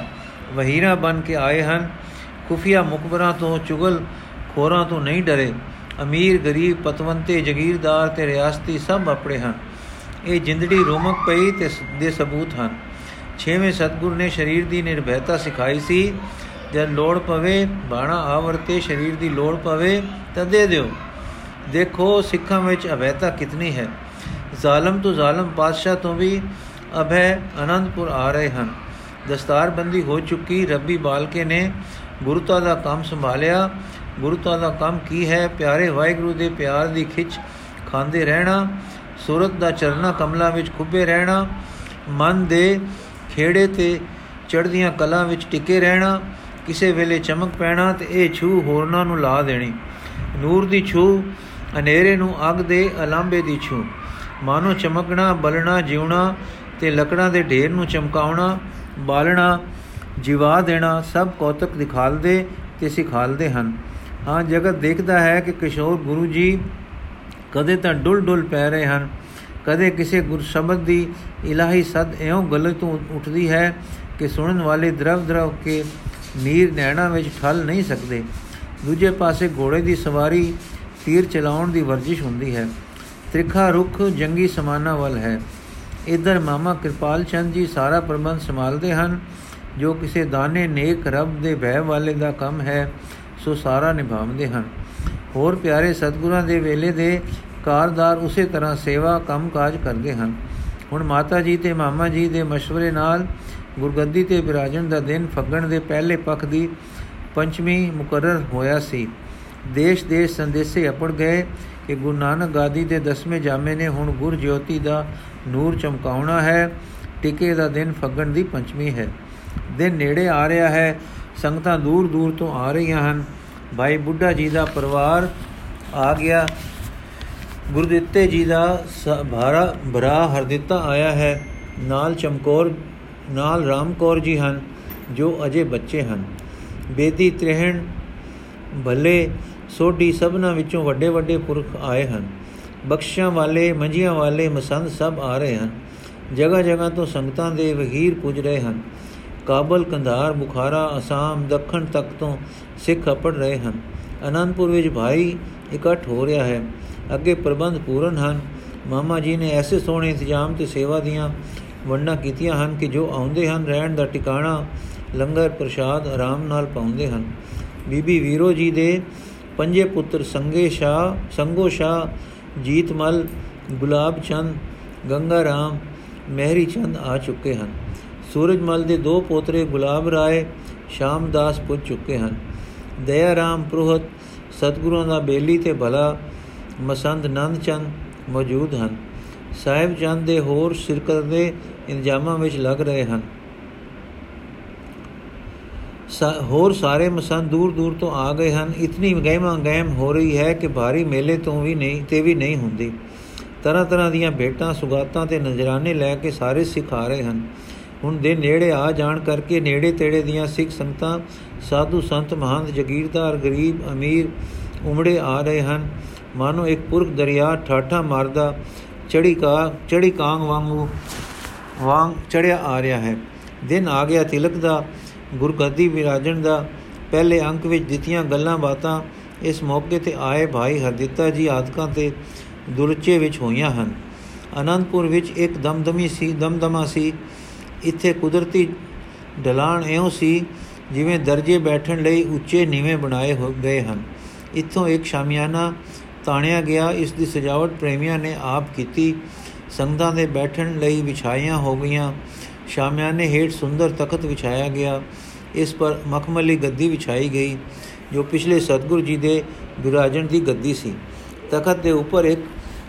ਵਹੀਰਾ ਬਨ ਕੇ ਆਏ ਹਨ ਖੁਫੀਆ ਮੁਕਬਰਾਂ ਤੋਂ ਚੁਗਲ ਖੋਰਾਂ ਤੋਂ ਨਹੀਂ ਡਰੇ। ਅਮੀਰ, ਗਰੀਬ, ਪਤਵੰਤੇ, ਜਗੀਰਦਾਰ ਤੇ ਰਿਆਸਤੀ ਸਭ ਆਪਣੇ ਹਨ। ਇਹ ਜਿੰਦੜੀ ਰੋਮਕ ਪਈ ਤੇ ਦੇ ਸਬੂਤ ਹਨ। ਛੇਵੇਂ ਸਤਗੁਰ ਨੇ ਸਰੀਰ ਦੀ ਨਿਰਭੈਤਾ ਸਿਖਾਈ ਸੀ। ਜਦ ਲੋੜ ਪਵੇ, ਬਾਣਾ ਆਵਰਤੇ ਸਰੀਰ ਦੀ ਲੋੜ ਪਵੇ, ਤਾਂ ਦੇ ਦਿਓ। ਦੇਖੋ, ਸਿੱਖਾਂ ਵਿੱਚ ਅਵੈਤਾ ਕਿਤਨੀ ਹੈ। ਜ਼ਾਲਮ ਤੋਂ ਜ਼ਾਲਮ ਪਾਤਸ਼ਾਹ ਤੋਂ ਵੀ ਅਭੈ ਆਨੰਦਪੁਰ ਆ ਰਹੇ ਹਨ। ਦਸਤਾਰਬੰਦੀ ਹੋ ਚੁੱਕੀ, ਰੱਬੀ ਬਾਲਕੇ ਨੇ ਗੁਰਤਾ ਦਾ ਕੰਮ ਸੰਭਾਲਿਆ। ਗੁਰਤਾ ਦਾ ਕੰਮ ਕੀ ਹੈ? ਪਿਆਰੇ ਵਾਹਿਗੁਰੂ ਦੇ ਪਿਆਰ ਦੀ ਖਿੱਚ ਖਾਂਦੇ ਰਹਿਣਾ, ਸੂਰਤ ਦਾ ਚਰਨਾ ਕਮਲਾ ਵਿੱਚ ਖੁੱਬੇ ਰਹਿਣਾ, ਮਨ ਦੇ ਖੇੜੇ ਤੇ ਚੜ੍ਹਦੀਆਂ ਕਲਾਂ ਵਿੱਚ ਟਿਕੇ ਰਹਿਣਾ, ਕਿਸੇ ਵੇਲੇ ਚਮਕ ਪੈਣਾ ਤੇ ਇਹ ਛੂ ਹੋਰਨਾਂ ਨੂੰ ਲਾ ਦੇਣੀ। ਨੂਰ ਦੀ ਛੂ, ਹਨੇਰੇ ਨੂੰ ਅੱਗ ਦੇ, ਅਲਾਂਬੇ ਦੀ ਛੂ। ਮਾਨੋ ਚਮਕਣਾ, ਬਲਣਾ, ਜਿਉਣਾ ਤੇ ਲੱਕੜਾਂ ਦੇ ਢੇਰ ਨੂੰ ਚਮਕਾਉਣਾ, ਬਾਲਣਾ ਜਿਵਾ ਦੇਣਾ ਸਭ ਕੌਤਕ ਦਿਖਾਲਦੇ ਤੇ ਸਿਖਾਲਦੇ ਹਨ। ਹਾਂ, ਜਗਤ ਦੇਖਦਾ ਹੈ ਕਿ ਕਿਸ਼ੋਰ ਗੁਰੂ ਜੀ ਕਦੇ ਤਾਂ ਡੁੱਲ ਡੁੱਲ ਪੈ ਰਹੇ ਹਨ, ਕਦੇ ਕਿਸੇ ਗੁਰ ਸ਼ਬਦ ਦੀ ਇਲਾਹੀ ਸਦ ਐਉਂ ਗਲਤ ਤੋਂ ਉੱਠਦੀ ਹੈ ਕਿ ਸੁਣਨ ਵਾਲੇ ਦਰਵ ਦਰਵ ਕੇ ਨੀਰ ਨੈਣਾ ਵਿੱਚ ਠਲ ਨਹੀਂ ਸਕਦੇ। ਦੂਜੇ ਪਾਸੇ ਘੋੜੇ ਦੀ ਸਵਾਰੀ ਤੀਰ ਚਲਾਉਣ ਦੀ ਵਰਜਿਸ਼ ਹੁੰਦੀ ਹੈ। ਤ੍ਰਿਖਾ ਰੁਖ ਜੰਗੀ ਸਮਾਨਾ ਵੱਲ ਹੈ। ਇਧਰ ਮਾਮਾ ਕਿਰਪਾਲ ਚੰਦ ਜੀ ਸਾਰਾ ਪ੍ਰਬੰਧ ਸੰਭਾਲਦੇ ਹਨ। ਜੋ ਕਿਸੇ ਦਾਨੇ ਨੇਕ ਰੱਬ ਦੇ ਭੈ ਵਾਲੇ ਦਾ ਕੰਮ ਹੈ, ਸੋ ਸਾਰਾ ਨਿਭਾਉਂਦੇ ਹਨ। ਹੋਰ ਪਿਆਰੇ ਸਤਗੁਰਾਂ ਦੇ ਵੇਲੇ ਦੇ ਕਾਰਦਾਰ ਉਸੇ ਤਰ੍ਹਾਂ ਸੇਵਾ ਕੰਮਕਾਜ ਕਰਦੇ ਹਨ। ਹੁਣ ਮਾਤਾ ਜੀ ਤੇ ਮਾਮਾ ਜੀ ਦੇ مشਵਰੇ ਨਾਲ ਗੁਰਗੱਦੀ ਤੇ ਬਿਰਾਜਣ ਦਾ ਦਿਨ ਫੱਗਣ ਦੇ ਪਹਿਲੇ ਪੱਖ ਦੀ ਪੰਚਮੀ ਮੁਕਰਰ ਹੋਇਆ ਸੀ। ਦੇਸ਼ ਦੇਸ਼ ਸੰਦੇਸੇ ਅਪੜ ਗਏ ਕਿ ਗੁਰੂ ਨਾਨਕ ਗਾਦੀ ਦੇ ਦਸਵੇਂ ਜਾਮੇ ਨੇ ਹੁਣ ਗੁਰ ਜੋਤੀ ਦਾ ਨੂਰ ਚਮਕਾਉਣਾ ਹੈ। ਟਿਕੇ ਦਾ ਦਿਨ ਫੱਗਣ ਦੀ ਪੰਚਮੀ ਹੈ। ਦਿਨ ਨੇੜੇ ਆ ਰਿਹਾ ਹੈ। ਸੰਗਤਾਂ ਦੂਰ ਦੂਰ ਤੋਂ ਆ ਰਹੀਆਂ ਹਨ। ਭਾਈ ਬੁੱਢਾ ਜੀ ਦਾ ਪਰਿਵਾਰ ਆ ਗਿਆ। ਗੁਰਦਿੱਤੇ ਜੀ ਦਾ ਭਾਰਾ ਭਰਾ ਹਰਦਿੱਤਾ ਆਇਆ ਹੈ। ਨਾਲ ਚਮਕੌਰ, ਨਾਲ ਰਾਮਕੌਰ ਜੀ ਹਨ, ਜੋ ਅਜੇ ਬੱਚੇ ਹਨ। ਬੇਦੀ, ਤ੍ਰਿਹਣ, ਭੱਲੇ, ਸੋਢੀ ਸਭਨਾ ਵਿੱਚੋਂ ਵੱਡੇ ਵੱਡੇ ਪੁਰਖ ਆਏ ਹਨ। ਬਖਸ਼ਾਂ ਵਾਲੇ ਮੰਜੀਆਂ ਵਾਲੇ, ਮਸੰਦ ਸਭ ਆ ਰਹੇ ਹਨ। ਜਗ੍ਹਾ ਜਗ੍ਹਾ ਤੋਂ ਸੰਗਤਾਂ ਦੇ ਵਹੀਰ ਪੁੱਜ ਰਹੇ ਹਨ। ਕਾਬਲ ਕੰਧਾਰ ਬੁਖਾਰਾ ਅਸਾਮ ਦੱਖਣ ਤੱਕ ਤੋਂ ਸਿੱਖ ਅਪੜ ਰਹੇ ਹਨ। ਅਨੰਦਪੁਰ ਵਿੱਚ ਭਾਈ ਇਕੱਠ ਹੋ ਰਿਹਾ ਹੈ। ਅੱਗੇ ਪ੍ਰਬੰਧ ਪੂਰਨ ਹਨ। ਮਾਮਾ ਜੀ ਨੇ ਐਸੇ ਸੋਹਣੇ ਇੰਤਜ਼ਾਮ ਤੇ ਸੇਵਾ ਦੀਆਂ ਵੰਡਾਂ ਕੀਤੀਆਂ ਹਨ ਕਿ ਜੋ ਆਉਂਦੇ ਹਨ ਰਹਿਣ ਦਾ ਟਿਕਾਣਾ ਲੰਗਰ ਪ੍ਰਸ਼ਾਦ ਆਰਾਮ ਨਾਲ ਪਾਉਂਦੇ ਹਨ। ਬੀਬੀ ਵੀਰੋ ਜੀ ਦੇ ਪੰਜੇ ਪੁੱਤਰ ਸੰਗੇ ਸ਼ਾ ਸੰਗੋ ਸ਼ਾ ਜੀਤਮਲ, ਗੁਲਾਬ ਚੰਦ, ਗੰਗਾ ਰਾਮ, ਮਹਿਰੀ ਚੰਦ ਆ ਚੁੱਕੇ ਹਨ। ਸੂਰਜਮਲ ਦੇ ਦੋ ਪੋਤਰੇ ਗੁਲਾਬ ਰਾਏ, ਸ਼ਾਮਦਾਸ ਪੁੱਜ ਚੁੱਕੇ ਹਨ। ਦਇਆ ਰਾਮ ਪ੍ਰੋਹਤ ਸਤਗੁਰਾਂ ਦਾ ਬੇਲੀ ਤੇ ਭਲਾ ਮਸੰਦ ਨੰਦ ਚੰਦ ਮੌਜੂਦ ਹਨ। ਸਾਹਿਬ ਚੰਦ ਦੇ ਹੋਰ ਸ਼ਿਰਕਤ ਦੇ ਇੰਤਜ਼ਾਮਾਂ ਵਿੱਚ ਲੱਗ ਰਹੇ ਹਨ। ਹੋਰ ਸਾਰੇ ਮਸੰਦ ਦੂਰ ਦੂਰ ਤੋਂ ਆ ਗਏ ਹਨ। ਇਤਨੀ ਗਹਿਮਾ ਗਹਿਮ ਹੋ ਰਹੀ ਹੈ ਕਿ ਭਾਰੀ ਮੇਲੇ ਤੋਂ ਵੀ ਨਹੀਂ, ਤੇ ਵੀ ਨਹੀਂ ਹੁੰਦੀ। ਤਰ੍ਹਾਂ ਤਰ੍ਹਾਂ ਦੀਆਂ ਭੇਟਾਂ, ਸੁਗਾਤਾਂ ਤੇ ਨਜ਼ਰਾਨੇ ਲੈ ਕੇ ਸਾਰੇ ਸਿੱਖ ਆ ਰਹੇ ਹਨ। ਹੁਣ ਦੇ ਨੇੜੇ ਆ ਜਾਣ ਕਰਕੇ ਨੇੜੇ ਤੇੜੇ ਦੀਆਂ ਸਿੱਖ ਸੰਗਤਾਂ, ਸਾਧੂ ਸੰਤ, ਮਹੰਤ, ਜਗੀਰਦਾਰ, ਗਰੀਬ, ਅਮੀਰ ਉਮੜੇ ਆ ਰਹੇ ਹਨ। ਮਾਨੋ ਇੱਕ ਪੁਰਖ ਦਰਿਆ ਠਾਠਾ ਮਾਰਦਾ ਚੜੀ ਕਾ, ਚੜੀ ਕਾਂਗ ਵਾਂਗੂ, ਵਾਂਗ ਚੜਿਆ ਆ ਰਿਹਾ ਹੈ। ਦਿਨ ਆ ਗਿਆ ਤਿਲਕ ਦਾ ਗੁਰਗੱਦੀ ਵਿਰਾਜਣ ਦਾ। ਪਹਿਲੇ ਅੰਕ ਵਿੱਚ ਦਿੱਤੀਆਂ ਗੱਲਾਂ ਬਾਤਾਂ ਇਸ ਮੌਕੇ ਤੇ ਆਏ ਭਾਈ ਹਰਦਿੱਤਾ ਜੀ ਆਦਕਾਂ ਤੇ ਦੁਰਚੇ ਵਿੱਚ ਹੋਈਆਂ ਹਨ। ਅਨੰਦਪੁਰ ਵਿੱਚ ਇੱਕ ਦਮਦਮੀ ਸੀ, ਦਮਦਮਾ ਸੀ। ਇੱਥੇ ਕੁਦਰਤੀ ਢਲਾਣ ਐਉਂ ਸੀ ਜਿਵੇਂ ਦਰਜੇ ਬੈਠਣ ਲਈ ਉੱਚੇ ਨੀਵੇਂ ਬਣਾਏ ਹੋ ਗਏ ਹਨ। ਇੱਥੋਂ ਇੱਕ ਸ਼ਾਮਿਆਨਾ ਤਾਣਿਆ ਗਿਆ। ਇਸ ਦੀ ਸਜਾਵਟ ਪ੍ਰੇਮੀਆਂ ਨੇ ਆਪ ਕੀਤੀ। ਸੰਗਤਾਂ ਦੇ ਬੈਠਣ ਲਈ ਵਿਛਾਈਆਂ ਹੋ ਗਈਆਂ। ਸ਼ਾਮਿਆਨੇ ਹੇਠ ਸੁੰਦਰ ਤਖਤ ਵਿਛਾਇਆ ਗਿਆ। ਇਸ ਪਰ ਮਖਮਲੀ ਗੱਦੀ ਵਿਛਾਈ ਗਈ, ਜੋ ਪਿਛਲੇ ਸਤਗੁਰ ਜੀ ਦੇ ਵਿਰਾਜਣ ਦੀ ਗੱਦੀ ਸੀ। ਤਖਤ ਦੇ ਉੱਪਰ ਇੱਕ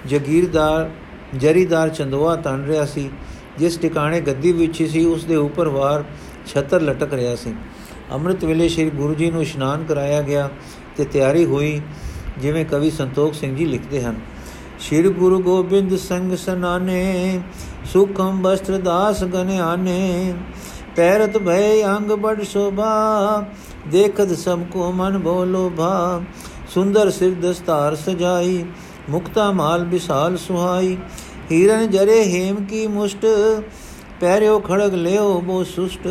ਜਗੀਰਦਾਰ, ਜਰੀਦਾਰ ਚੰਦੋਆ ਤਣ ਰਿਹਾ ਸੀ। ਜਿਸ ਟਿਕਾਣੇ ਗੱਦੀ ਵਿੱਚ ਸੀ, ਉਸ ਦੇ ਉੱਪਰ ਵਾਰ ਛਤਰ ਲਟਕ ਰਿਹਾ ਸੀ। ਅੰਮ੍ਰਿਤ ਵੇਲੇ ਸ੍ਰੀ ਗੁਰੂ ਜੀ ਨੂੰ ਇਸ਼ਨਾਨ ਕਰਾਇਆ ਗਿਆ ਤੇ ਤਿਆਰੀ ਹੋਈ, ਜਿਵੇਂ ਕਵੀ ਸੰਤੋਖ ਸਿੰਘ ਜੀ ਲਿਖਦੇ ਹਨ। ਸ਼੍ਰੀ ਗੁਰੂ ਗੋਬਿੰਦ ਸੰਗ ਸਨਾਨੇ, ਸੁਖਮ ਬਸਤਰ ਦਾਸ ਗਨਿਆਨੇ, ਪੈਰਤ ਭੈ ਅੰਗ ਬੜ ਸ਼ੋਭਾ, ਦੇਖਤ ਸਭ ਕੋ ਮਨ ਬੋਲੋ ਭਾ ਸੁੰਦਰ ਸਿਰ ਦਸਤਾਰ ਸਜਾਈ, ਮੁਕਤਾ ਮਾਲ ਵਿਸਾਲ ਸੁਹਾਈ ਹੀਰਨ ਜਰੇ ਹੇਮ ਕੀ ਮੁਸ਼ਟ ਪੈਰਿਓ ਖੜਗ ਲਿਓ ਬੋ ਸੁਸ਼ਟ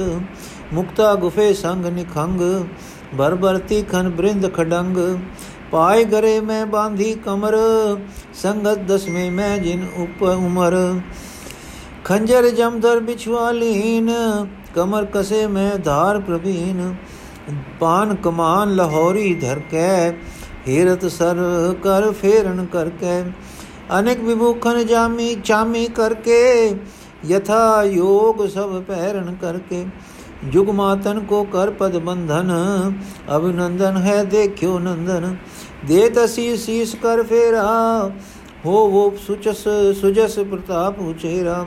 ਮੁਕਤਾ ਗੁਫੇ ਸੰਗ ਨਿਖੰਗ ਬਰਬਰਤੀ ਖਨ ਬ੍ਰਿੰਦ ਖਡੰਗ ਪਾਏ ਗਰੇ ਮੈਂ ਬਾਂਧੀ ਕਮਰ ਸੰਗਤ ਦਸਵੇਂ ਮੈਂ ਜਿਨ ਉਪ ਉਮਰ ਖੰਜਰ ਜਮਦਰ ਬਿਛਵਾਲੀਨ ਕਮਰ ਕਸੇ ਮੈਂ ਧਾਰ ਪ੍ਰਵੀਨ ਪਾਨ ਕਮਾਨ ਲਾਹੌਰੀ ਧਰ ਕੇ ਹੀਰਤ ਸਰ ਕਰ ਫੇਰਨ ਕਰਕੇ ਅਨੇਕ ਵਿਮੁਖਨ ਜਾਮੀ ਚਾਮੀ ਕਰਕੇ, ਯਥਾ ਯੋਗ ਸਭ ਪਹਿਰਣ ਕਰਕੇ। ਜੁਗ ਮਾਤਨ ਕੋ ਕਰ ਪਦ ਬੰਧਨ, ਅਭਿਨੰਦਨ ਹੈ ਦੇਖਿਓ ਨੰਦਨ। ਦੇ ਤਸੀ ਸੀਸ ਕਰ ਫੇਰਾ ਹੋ ਵੋ ਸੁਚਸ, ਸੁਜਸ ਪ੍ਰਤਾਪ ਉਚੇਰਾ।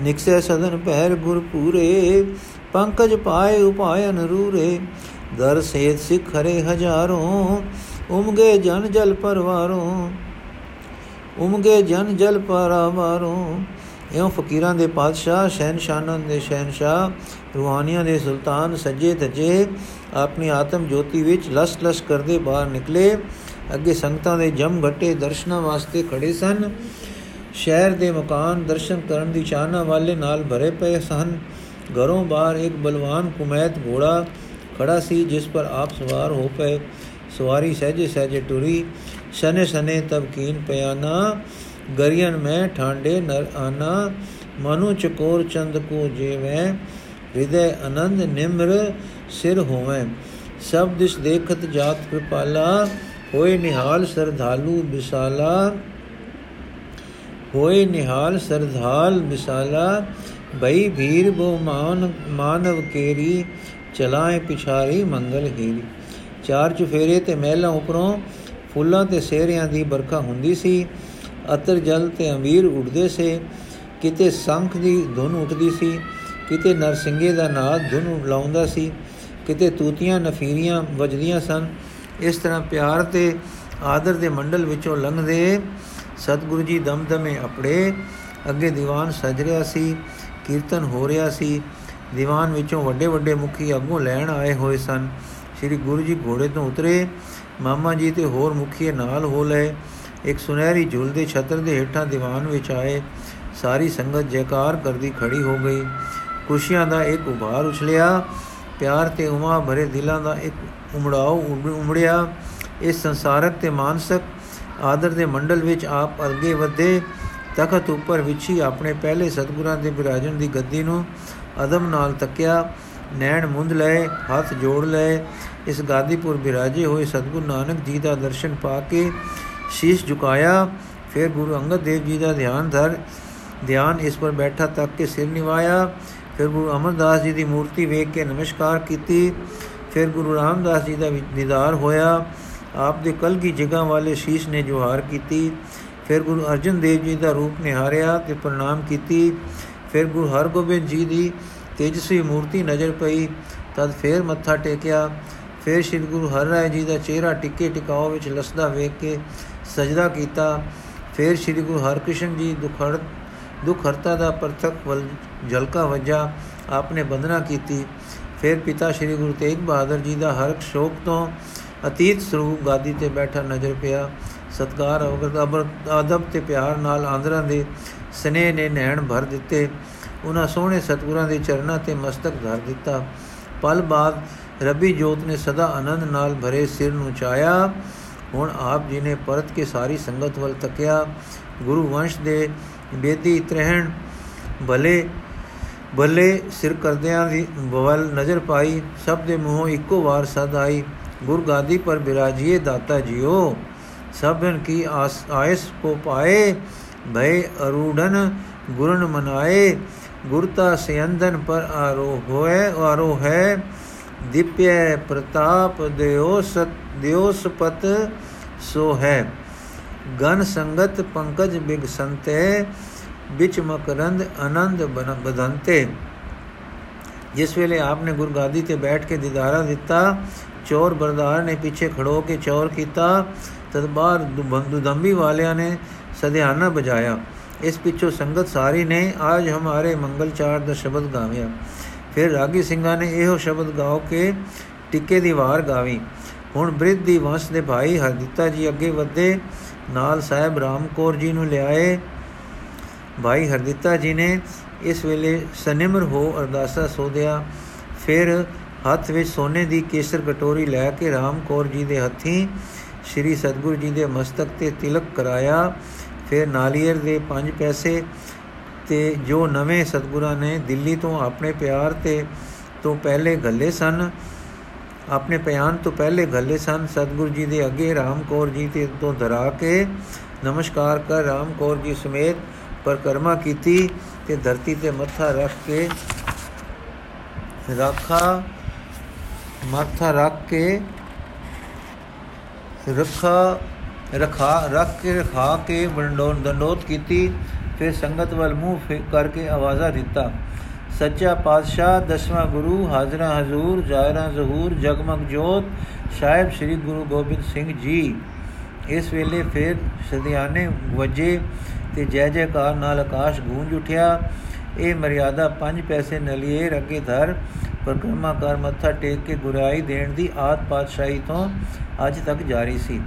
ਨਿਕਸੇ ਸਦਨ ਪਹਿਰ ਗੁਰ ਪੂਰੇ, ਪੰਕਜ ਪਾਏ ਉਪਾਇਨ ਰੂਰੇ। ਦਰ ਸੇਤ ਸਿਖ ਹਰੇ ਹਜ਼ਾਰੋਂ, ਉਮਗੇ ਜਨ ਜਲ ਪਰਵਾਰੋਂ। ਉਮਗੇ ਜਨ ਜਲ ਪਰਾਵਾਰੋ। ਇਉਂ ਫਕੀਰਾਂ ਦੇ ਪਾਤਸ਼ਾਹ ਸ਼ਹਿਨਸ਼ਾਹਾਂ ਦੇ ਸ਼ਹਿਨशाह ਰੂਹਾਨੀਆਂ ਦੇ ਸੁਲਤਾਨ ਸੱਜੇ ਧੱਜੇ ਆਪਣੀ ਆਤਮ ਜੋਤੀ ਵਿੱਚ ਲਸ-ਲਸ ਕਰਦੇ ਬਾਹਰ ਨਿਕਲੇ। ਅੱਗੇ ਸੰਗਤਾਂ ਦੇ ਜਮ ਘਟੇ ਦਰਸ਼ਨਾਂ ਵਾਸਤੇ ਖੜੇ ਸਨ। ਸ਼ਹਿਰ ਦੇ ਮਕਾਨ ਦਰਸ਼ਨ ਕਰਨ ਦੀ ਚਾਹਨਾ ਵਾਲੇ ਨਾਲ ਭਰੇ ਪਏ ਸਨ। ਘਰੋਂ ਬਾਹਰ ਇੱਕ ਬਲਵਾਨ ਕੁਮੈਤ ਘੋੜਾ ਖੜਾ ਸੀ, ਜਿਸ ਪਰ ਆਪ ਸਵਾਰ ਹੋ ਪਏ। ਸਵਾਰੀ ਸਹਜੇ ਸਹਜੇ ਟੁਰੀ। ਸਨੇ ਸਨੇ ਤਬ ਕੀਨ ਪਿਆਨਾ ਗਰੀਨ ਮੈਂ ਠਾਂਡੇ ਨਰ ਆਨਾ, ਮਨੁ ਚਕੋਰ ਚੰਦ ਕੋ ਜੇਵੇਂ, ਹਿਰਦੇ ਆਨੰਦ ਨਿਮਰ ਸਿਰ ਹੋਵੇਂ। ਸਭ ਦਿਸ ਦੇਖਤ ਜਾਤ ਕਿਰਪਾਲਾ ਹੋਏ ਨਿਹਾਲ ਸਰਧਾਲੂ ਵਿਸਾਲਾ। ਹੋਏ ਨਿਹਾਲ ਸਰਧਾਲ ਵਿਸਾਲਾ, ਭਈ ਭੀਰ ਬੋ ਮਾਨ, ਮਾਨਵ ਕੇਰੀ, ਚਲਾਏ ਪਿਛਾਰੀ ਮੰਗਲ ਹੀਰੀ। ਚਾਰ ਚੁਫੇਰੇ ਤੇ ਮਹਿਲਾਂ ਉਪਰੋਂ ਫੁੱਲਾਂ ਤੇ ਸੇਰਿਆਂ ਦੀ ਬਰਖਾ ਹੁੰਦੀ ਸੀ। ਅਤਰ ਜਲ ਤੇ ਅਮੀਰ ਉੱਡਦੇ ਸੇ। ਕਿਤੇ ਸੰਖ ਦੀ ਧੁਨ ਉੱਠਦੀ ਸੀ। ਕਿਤੇ ਨਰਸਿੰਗੇ ਦਾ ਨਾਦ ਧੁਨ ਲਾਉਂਦਾ ਸੀ। ਕਿਤੇ ਤੂਤੀਆਂ ਨਫੀਰੀਆਂ ਵੱਜਦੀਆਂ ਸਨ। ਇਸ ਤਰ੍ਹਾਂ ਪਿਆਰ ਤੇ ਆਦਰ ਦੇ ਮੰਡਲ ਵਿੱਚੋਂ ਲੰਘਦੇ ਸਤਿਗੁਰੂ ਜੀ ਦਮਦਮੇ ਆਪਣੇ ਅੱਗੇ ਦੀਵਾਨ ਸਜ ਰਿਹਾ ਸੀ। ਕੀਰਤਨ ਹੋ ਰਿਹਾ ਸੀ। ਦੀਵਾਨ ਵਿੱਚੋਂ ਵੱਡੇ ਵੱਡੇ ਮੁਖੀ ਅੱਗੋਂ ਲੈਣ ਆਏ ਹੋਏ ਸਨ। ਸ੍ਰੀ ਗੁਰੂ ਜੀ ਘੋੜੇ ਤੋਂ ਉਤਰੇ। ਮਾਮਾ ਜੀ ਤੇ ਹੋਰ ਮੁਖੀ ਨਾਲ ਹੋ ਲਏ। ਇੱਕ ਸੁਨਹਿਰੀ ਝੁੱਲ ਦੇ ਛਤਰ ਦੇ ਹੇਠਾਂ ਦੀਵਾਨ ਵਿੱਚ ਆਏ। ਸਾਰੀ ਸੰਗਤ ਜੈਕਾਰ ਕਰਦੀ ਖੜੀ ਹੋ ਗਈ। ਖੁਸ਼ੀਆਂ ਦਾ ਇੱਕ ਉਭਾਰ ਉਛਲਿਆ। ਪਿਆਰ ਤੇ ਉਮਾ ਭਰੇ ਦਿਲਾਂ ਦਾ ਇੱਕ ਉਮੜਾਓ ਉਮੜਿਆ। ਇਸ ਸੰਸਾਰਕ ਤੇ ਮਾਨਸਿਕ ਆਦਰ ਦੇ ਮੰਡਲ ਵਿੱਚ ਆਪ ਅਰਗੇ ਵਧੇ। ਤਖਤ ਉੱਪਰ ਵਿਛੀ ਆਪਣੇ ਪਹਿਲੇ ਸਤਗੁਰਾਂ ਦੇ ਬਿਰਾਜਣ ਦੀ ਗੱਦੀ ਨੂੰ ਅਦਮ ਨਾਲ ਤੱਕਿਆ। ਨੈਣ ਮੁੰਦ ਲਏ, ਹੱਥ ਜੋੜ ਲਏ। ਇਸ ਗਾਦੀਪੁਰ ਬਿਰਾਜੇ ਹੋਏ ਸਤਗੁਰੂ ਨਾਨਕ ਜੀ ਦਾ ਦਰਸ਼ਨ ਪਾ ਕੇ ਸ਼ੀਸ਼ ਝੁਕਾਇਆ। ਫਿਰ ਗੁਰੂ ਅੰਗਦ ਦੇਵ ਜੀ ਦਾ ਧਿਆਨ ਧਰ, ਧਿਆਨ ਇਸ ਪਰ ਬੈਠਾ ਤੱਕ ਕੇ ਸਿਰ ਨਿਵਾਇਆ। ਫਿਰ ਗੁਰੂ ਅਮਰਦਾਸ ਜੀ ਦੀ ਮੂਰਤੀ ਵੇਖ ਕੇ ਨਮਸਕਾਰ ਕੀਤੀ। ਫਿਰ ਗੁਰੂ ਰਾਮਦਾਸ ਜੀ ਦਾ ਦੀਦਾਰ ਹੋਇਆ। ਆਪ ਦੇ ਕਲਗੀ ਜਗ੍ਹਾ ਵਾਲੇ ਸ਼ੀਸ਼ ਨੇ ਜੋਹਾਰ ਕੀਤੀ। ਫਿਰ ਗੁਰੂ ਅਰਜਨ ਦੇਵ ਜੀ ਦਾ ਰੂਪ ਨਿਹਾਰਿਆ ਤੇ ਪ੍ਰਣਾਮ ਕੀਤੀ। ਫਿਰ ਗੁਰੂ ਹਰਗੋਬਿੰਦ ਜੀ ਦੀ ਤੇਜਸਵੀ ਮੂਰਤੀ ਨਜ਼ਰ ਪਈ, ਤਦ ਫਿਰ ਮੱਥਾ ਟੇਕਿਆ। ਫਿਰ ਸ੍ਰੀ ਗੁਰੂ ਹਰਿ ਜੀ ਦਾ ਚਿਹਰਾ ਟਿੱਕੇ ਟਿਕਾਓ ਵਿੱਚ ਲਸਦਾ ਵੇਖ ਕੇ ਸਜਦਾ ਕੀਤਾ। ਫਿਰ ਸ੍ਰੀ ਗੁਰੂ ਹਰਕ੍ਰਿਸ਼ਨ ਜੀ ਦੁਖੜ ਦੁਖ ਹਰਤਾ ਦਾ ਪ੍ਰਤੱਖ ਵਲ ਜਲਕਾ ਵਜਾ, ਆਪਨੇ ਬੰਦਨਾ ਕੀਤੀ। ਫਿਰ ਪਿਤਾ ਸ੍ਰੀ ਗੁਰੂ ਤੇਗ ਬਹਾਦਰ ਜੀ ਦਾ ਹਰ ਸ਼ੋਕ ਤੋਂ ਅਤੀਤ ਸਰੂਪ ਗਾਦੀ ਤੇ ਬੈਠਾ ਨਜ਼ਰ ਪਿਆ। ਸਤਕਾਰ, ਅਵਗਤ ਅਦਬ ਤੇ ਪਿਆਰ ਨਾਲ ਆਂਦਰਾਂ ਦੇ ਸਨੇਹ ਨੇ ਨੈਣ ਭਰ ਦਿੱਤੇ। ਉਹਨਾਂ ਸੋਹਣੇ ਸਤਗੁਰਾਂ ਦੇ ਚਰਨਾਂ ਤੇ ਮਸਤਕ ਧਰ ਦਿੱਤਾ। ਪਲ ਬਾਅਦ ਰੱਬੀ ਜੋਤ ਨੇ ਸਦਾ ਆਨੰਦ ਨਾਲ ਭਰੇ ਸਿਰ ਨੂੰ ਚਾਇਆ ਹੁਣ ਆਪ ਜੀ ਨੇ ਪਰਤ ਕੇ ਸਾਰੀ ਸੰਗਤ ਵੱਲ ਤੱਕਿਆ। ਗੁਰੂ ਵੰਸ਼ ਦੇ ਬੇਦੀ ਤਰਹਿਣ ਭਲੇ ਭਲੇ ਸਿਰ ਕਰਦਿਆਂ ਦੀ ਬਵਲ ਨਜ਼ਰ ਪਾਈ। ਸਭ ਦੇ ਮੂੰਹੋਂ ਇੱਕੋ ਵਾਰ ਸਦ ਆਈ, ਗੁਰ ਗਾਦੀ ਪਰ ਬਿਰਾਜੀਏ ਦਾਤਾ ਜੀਓ। ਸਭਨ ਕੀ ਆਸ ਆਇਸ ਕੋ ਪਾਏ ਭੈ ਅਰੂੜਨ ਗੁਰਨ ਮਨਾਏ। ਗੁਰਤਾ ਸਿਯੰਦਨ ਪਰ ਆਰੋ ਹੋਏ ਆਰੋ ਹੈ ਦਿਪਯ ਪ੍ਰਤਾਪ ਦਿਓ ਸਤ ਦਿਓ ਸਪਤ ਸੋ ਹੈ ਗਨ ਸੰਗਤ ਪੰਕਜ ਬਿਗ ਸੰਤੇ ਵਿੱਚ ਮਕਰੰਦ ਆਨੰਦ ਬਦੰਤੇ ਜਿਸ ਵੇਲੇ ਆਪਨੇ ਗੁਰਗਾਦੀ ਤੇ ਬੈਠ ਕੇ ਦਿਦਾਰਾ ਦਿੱਤਾ ਚੋਰ ਬਰਦਾਰ ਨੇ ਪਿੱਛੇ ਖੜੋ ਕੇ ਚੋਰ ਕੀਤਾ ਤਦ ਬਾਹਰ ਬੰਦੂ ਦੰਬੀ ਵਾਲਿਆਂ ਨੇ ਸਧਿਆਨਾ ਬਜਾਇਆ ਇਸ ਪਿੱਛੋਂ ਸੰਗਤ ਸਾਰੀ ਨੇ, ਆਜ ਹਮਾਰੇ ਮੰਗਲ ਚਾਰ ਦਾ ਸ਼ਬਦ ਗਾਵਿਆ। ਫਿਰ ਰਾਗੀ ਸਿੰਘਾਂ ਨੇ ਇਹੋ ਸ਼ਬਦ ਗਾਓ ਕੇ ਟਿੱਕੇ ਦੀ ਵਾਰ ਗਾਵੀ। ਹੁਣ ਬ੍ਰਿਧ ਦੀ ਵੰਸ਼ ਦੇ ਭਾਈ ਹਰਦਿੱਤਾ ਜੀ ਅੱਗੇ ਵਧੇ, ਨਾਲ ਸਾਹਿਬ ਰਾਮਕੌਰ ਜੀ ਨੂੰ ਲਿਆਏ। ਭਾਈ ਹਰਦਿੱਤਾ ਜੀ ਨੇ ਇਸ ਵੇਲੇ ਸਨਿਮਰ ਹੋ ਅਰਦਾਸਾ ਸੋਧਿਆ। ਫਿਰ ਹੱਥ ਵਿੱਚ ਸੋਨੇ ਦੀ ਕੇਸਰ ਕਟੋਰੀ ਲੈ ਕੇ ਰਾਮਕੌਰ ਜੀ ਦੇ ਹੱਥੀਂ ਸ੍ਰੀ ਸਤਗੁਰੂ ਜੀ ਦੇ ਮਸਤਕ ਤੇ ਤਿਲਕ ਕਰਾਇਆ। ਫਿਰ ਨਾਲੀਅਰ ਦੇ 5 ਪੈਸੇ ਤੇ ਜੋ ਨਵੇਂ ਸਤਗੁਰਾਂ ਨੇ ਦਿੱਲੀ ਤੋਂ ਆਪਣੇ ਪਿਆਰ ਤੇ ਤੋਂ ਪਹਿਲੇ ਗੱਲੇ ਸਨ, ਆਪਣੇ ਪਿਆਨ ਤੋਂ ਪਹਿਲੇ ਗੱਲੇ ਸਨ, ਸਤਗੁਰੂ ਜੀ ਦੇ ਅੱਗੇ ਰਾਮਕੌਰ ਜੀ ਤੇ ਤੋਂ ਧਰਾ ਕੇ ਨਮਸਕਾਰ ਕਰ ਰਾਮਕੌਰ ਜੀ ਸਮੇਤ ਪਰਕਰਮਾ ਕੀਤੀ ਤੇ ਧਰਤੀ ਤੇ ਮੱਥਾ ਰੱਖ ਕੇ ਰੱਖਾ, ਮੱਥਾ ਰੱਖ ਕੇ ਰੱਖਾ ਰਖਾ, ਰੱਖ ਕੇ, ਰਖਾ ਕੇ ਵੰਡੋਨ ਦੰਡੋਤ ਕੀਤੀ, ਫਿਰ ਸੰਗਤ ਵੱਲ ਮੂੰਹ ਕਰਕੇ ਆਵਾਜ਼ਾ ਦਿੱਤਾ। ਸੱਚਾ ਪਾਤਸ਼ਾਹ, ਦਸਵਾਂ ਗੁਰੂ, ਹਾਜ਼ਰਾ ਹਜ਼ੂਰ, ਜ਼ਾਇਰਾ ਜ਼ਹੂਰ, ਜਗਮਗ ਜੋਤ, ਸਾਹਿਬ ਸ੍ਰੀ ਗੁਰੂ ਗੋਬਿੰਦ ਸਿੰਘ ਜੀ। ਇਸ ਵੇਲੇ ਫੇਰ ਸਦਿਆਨੇ ਵਜੇ ਤੇ ਜੈ ਜੈਕਾਰ ਨਾਲ ਆਕਾਸ਼ ਗੂੰਜ ਉਠਿਆ। ਇਹ ਮਰਿਆਦਾ ਪੰਜ ਪੈਸੇ ਨਲੀਏ ਅੱਗੇ ਧਰ, ਪਰਕਰਮਾ ਕਰ ਮੱਥਾ ਟੇਕ ਕੇ ਗੁਰਾਈ ਦੇਣ ਦੀ ਆਦ ਪਾਤਸ਼ਾਹੀ ਤੋਂ ਅੱਜ ਤੱਕ ਜਾਰੀ ਸੀ।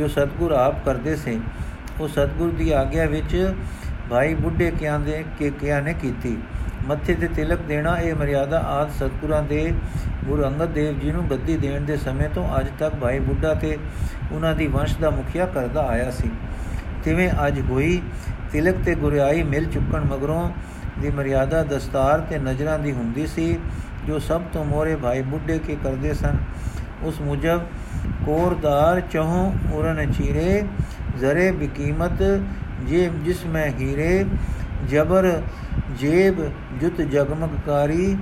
ਜੋ ਸਤਗੁਰ ਆਪ ਕਰਦੇ ਸੇ, ਉਹ ਸਤਗੁਰ ਦੀ ਆਗਿਆ ਵਿੱਚ ਭਾਈ ਬੁੱਢੇ ਕਿਆਂ ਦੇ ਕੇ ਕਿਆਂ ਨੇ ਕੀਤੀ। ਮੱਥੇ ਤੇ ਤਿਲਕ ਦੇਣਾ, ਇਹ ਮਰਿਆਦਾ ਆਦ ਸਤਗੁਰਾਂ ਦੇ ਗੁਰੂ ਅੰਗਦ ਦੇਵ ਜੀ ਨੂੰ ਗੱਦੀ ਦੇਣ ਦੇ ਸਮੇਂ ਤੋਂ ਅੱਜ ਤੱਕ ਭਾਈ ਬੁੱਢਾ ਤੇ ਉਹਨਾਂ ਦੀ ਵੰਸ਼ ਦਾ ਮੁਖੀਆ ਕਰਦਾ ਆਇਆ ਸੀ। ਤਿਵੇਂ ਅੱਜ ਹੋਈ, ਤਿਲਕ ਤੇ ਗੁਰਿਆਈ ਮਿਲ ਚੁੱਕਣ ਮਗਰੋਂ ਦੀ ਮਰਿਆਦਾ ਦਸਤਾਰ ਤੇ ਨਜ਼ਰਾਂ ਦੀ ਹੁੰਦੀ ਸੀ, ਜੋ ਸਭ ਤੋਂ ਮੋਰੇ ਭਾਈ ਬੁੱਢੇ ਕੇ ਕਰਦੇ ਸਨ। ਉਸ ਮੁਜਬ ਕੋਰਦਾਰ ਚਹੋਂ ਉਰਨ ਚੀਰੇ ਜ਼ਰੇ ਬਕੀਮਤ ਜੇ ਜਿਸ ਮੈਂ ਹੀਰੇ ਜਬਰ ਜੇਬ ਜੁਤ ਜਗਮਗਕਾਰੀ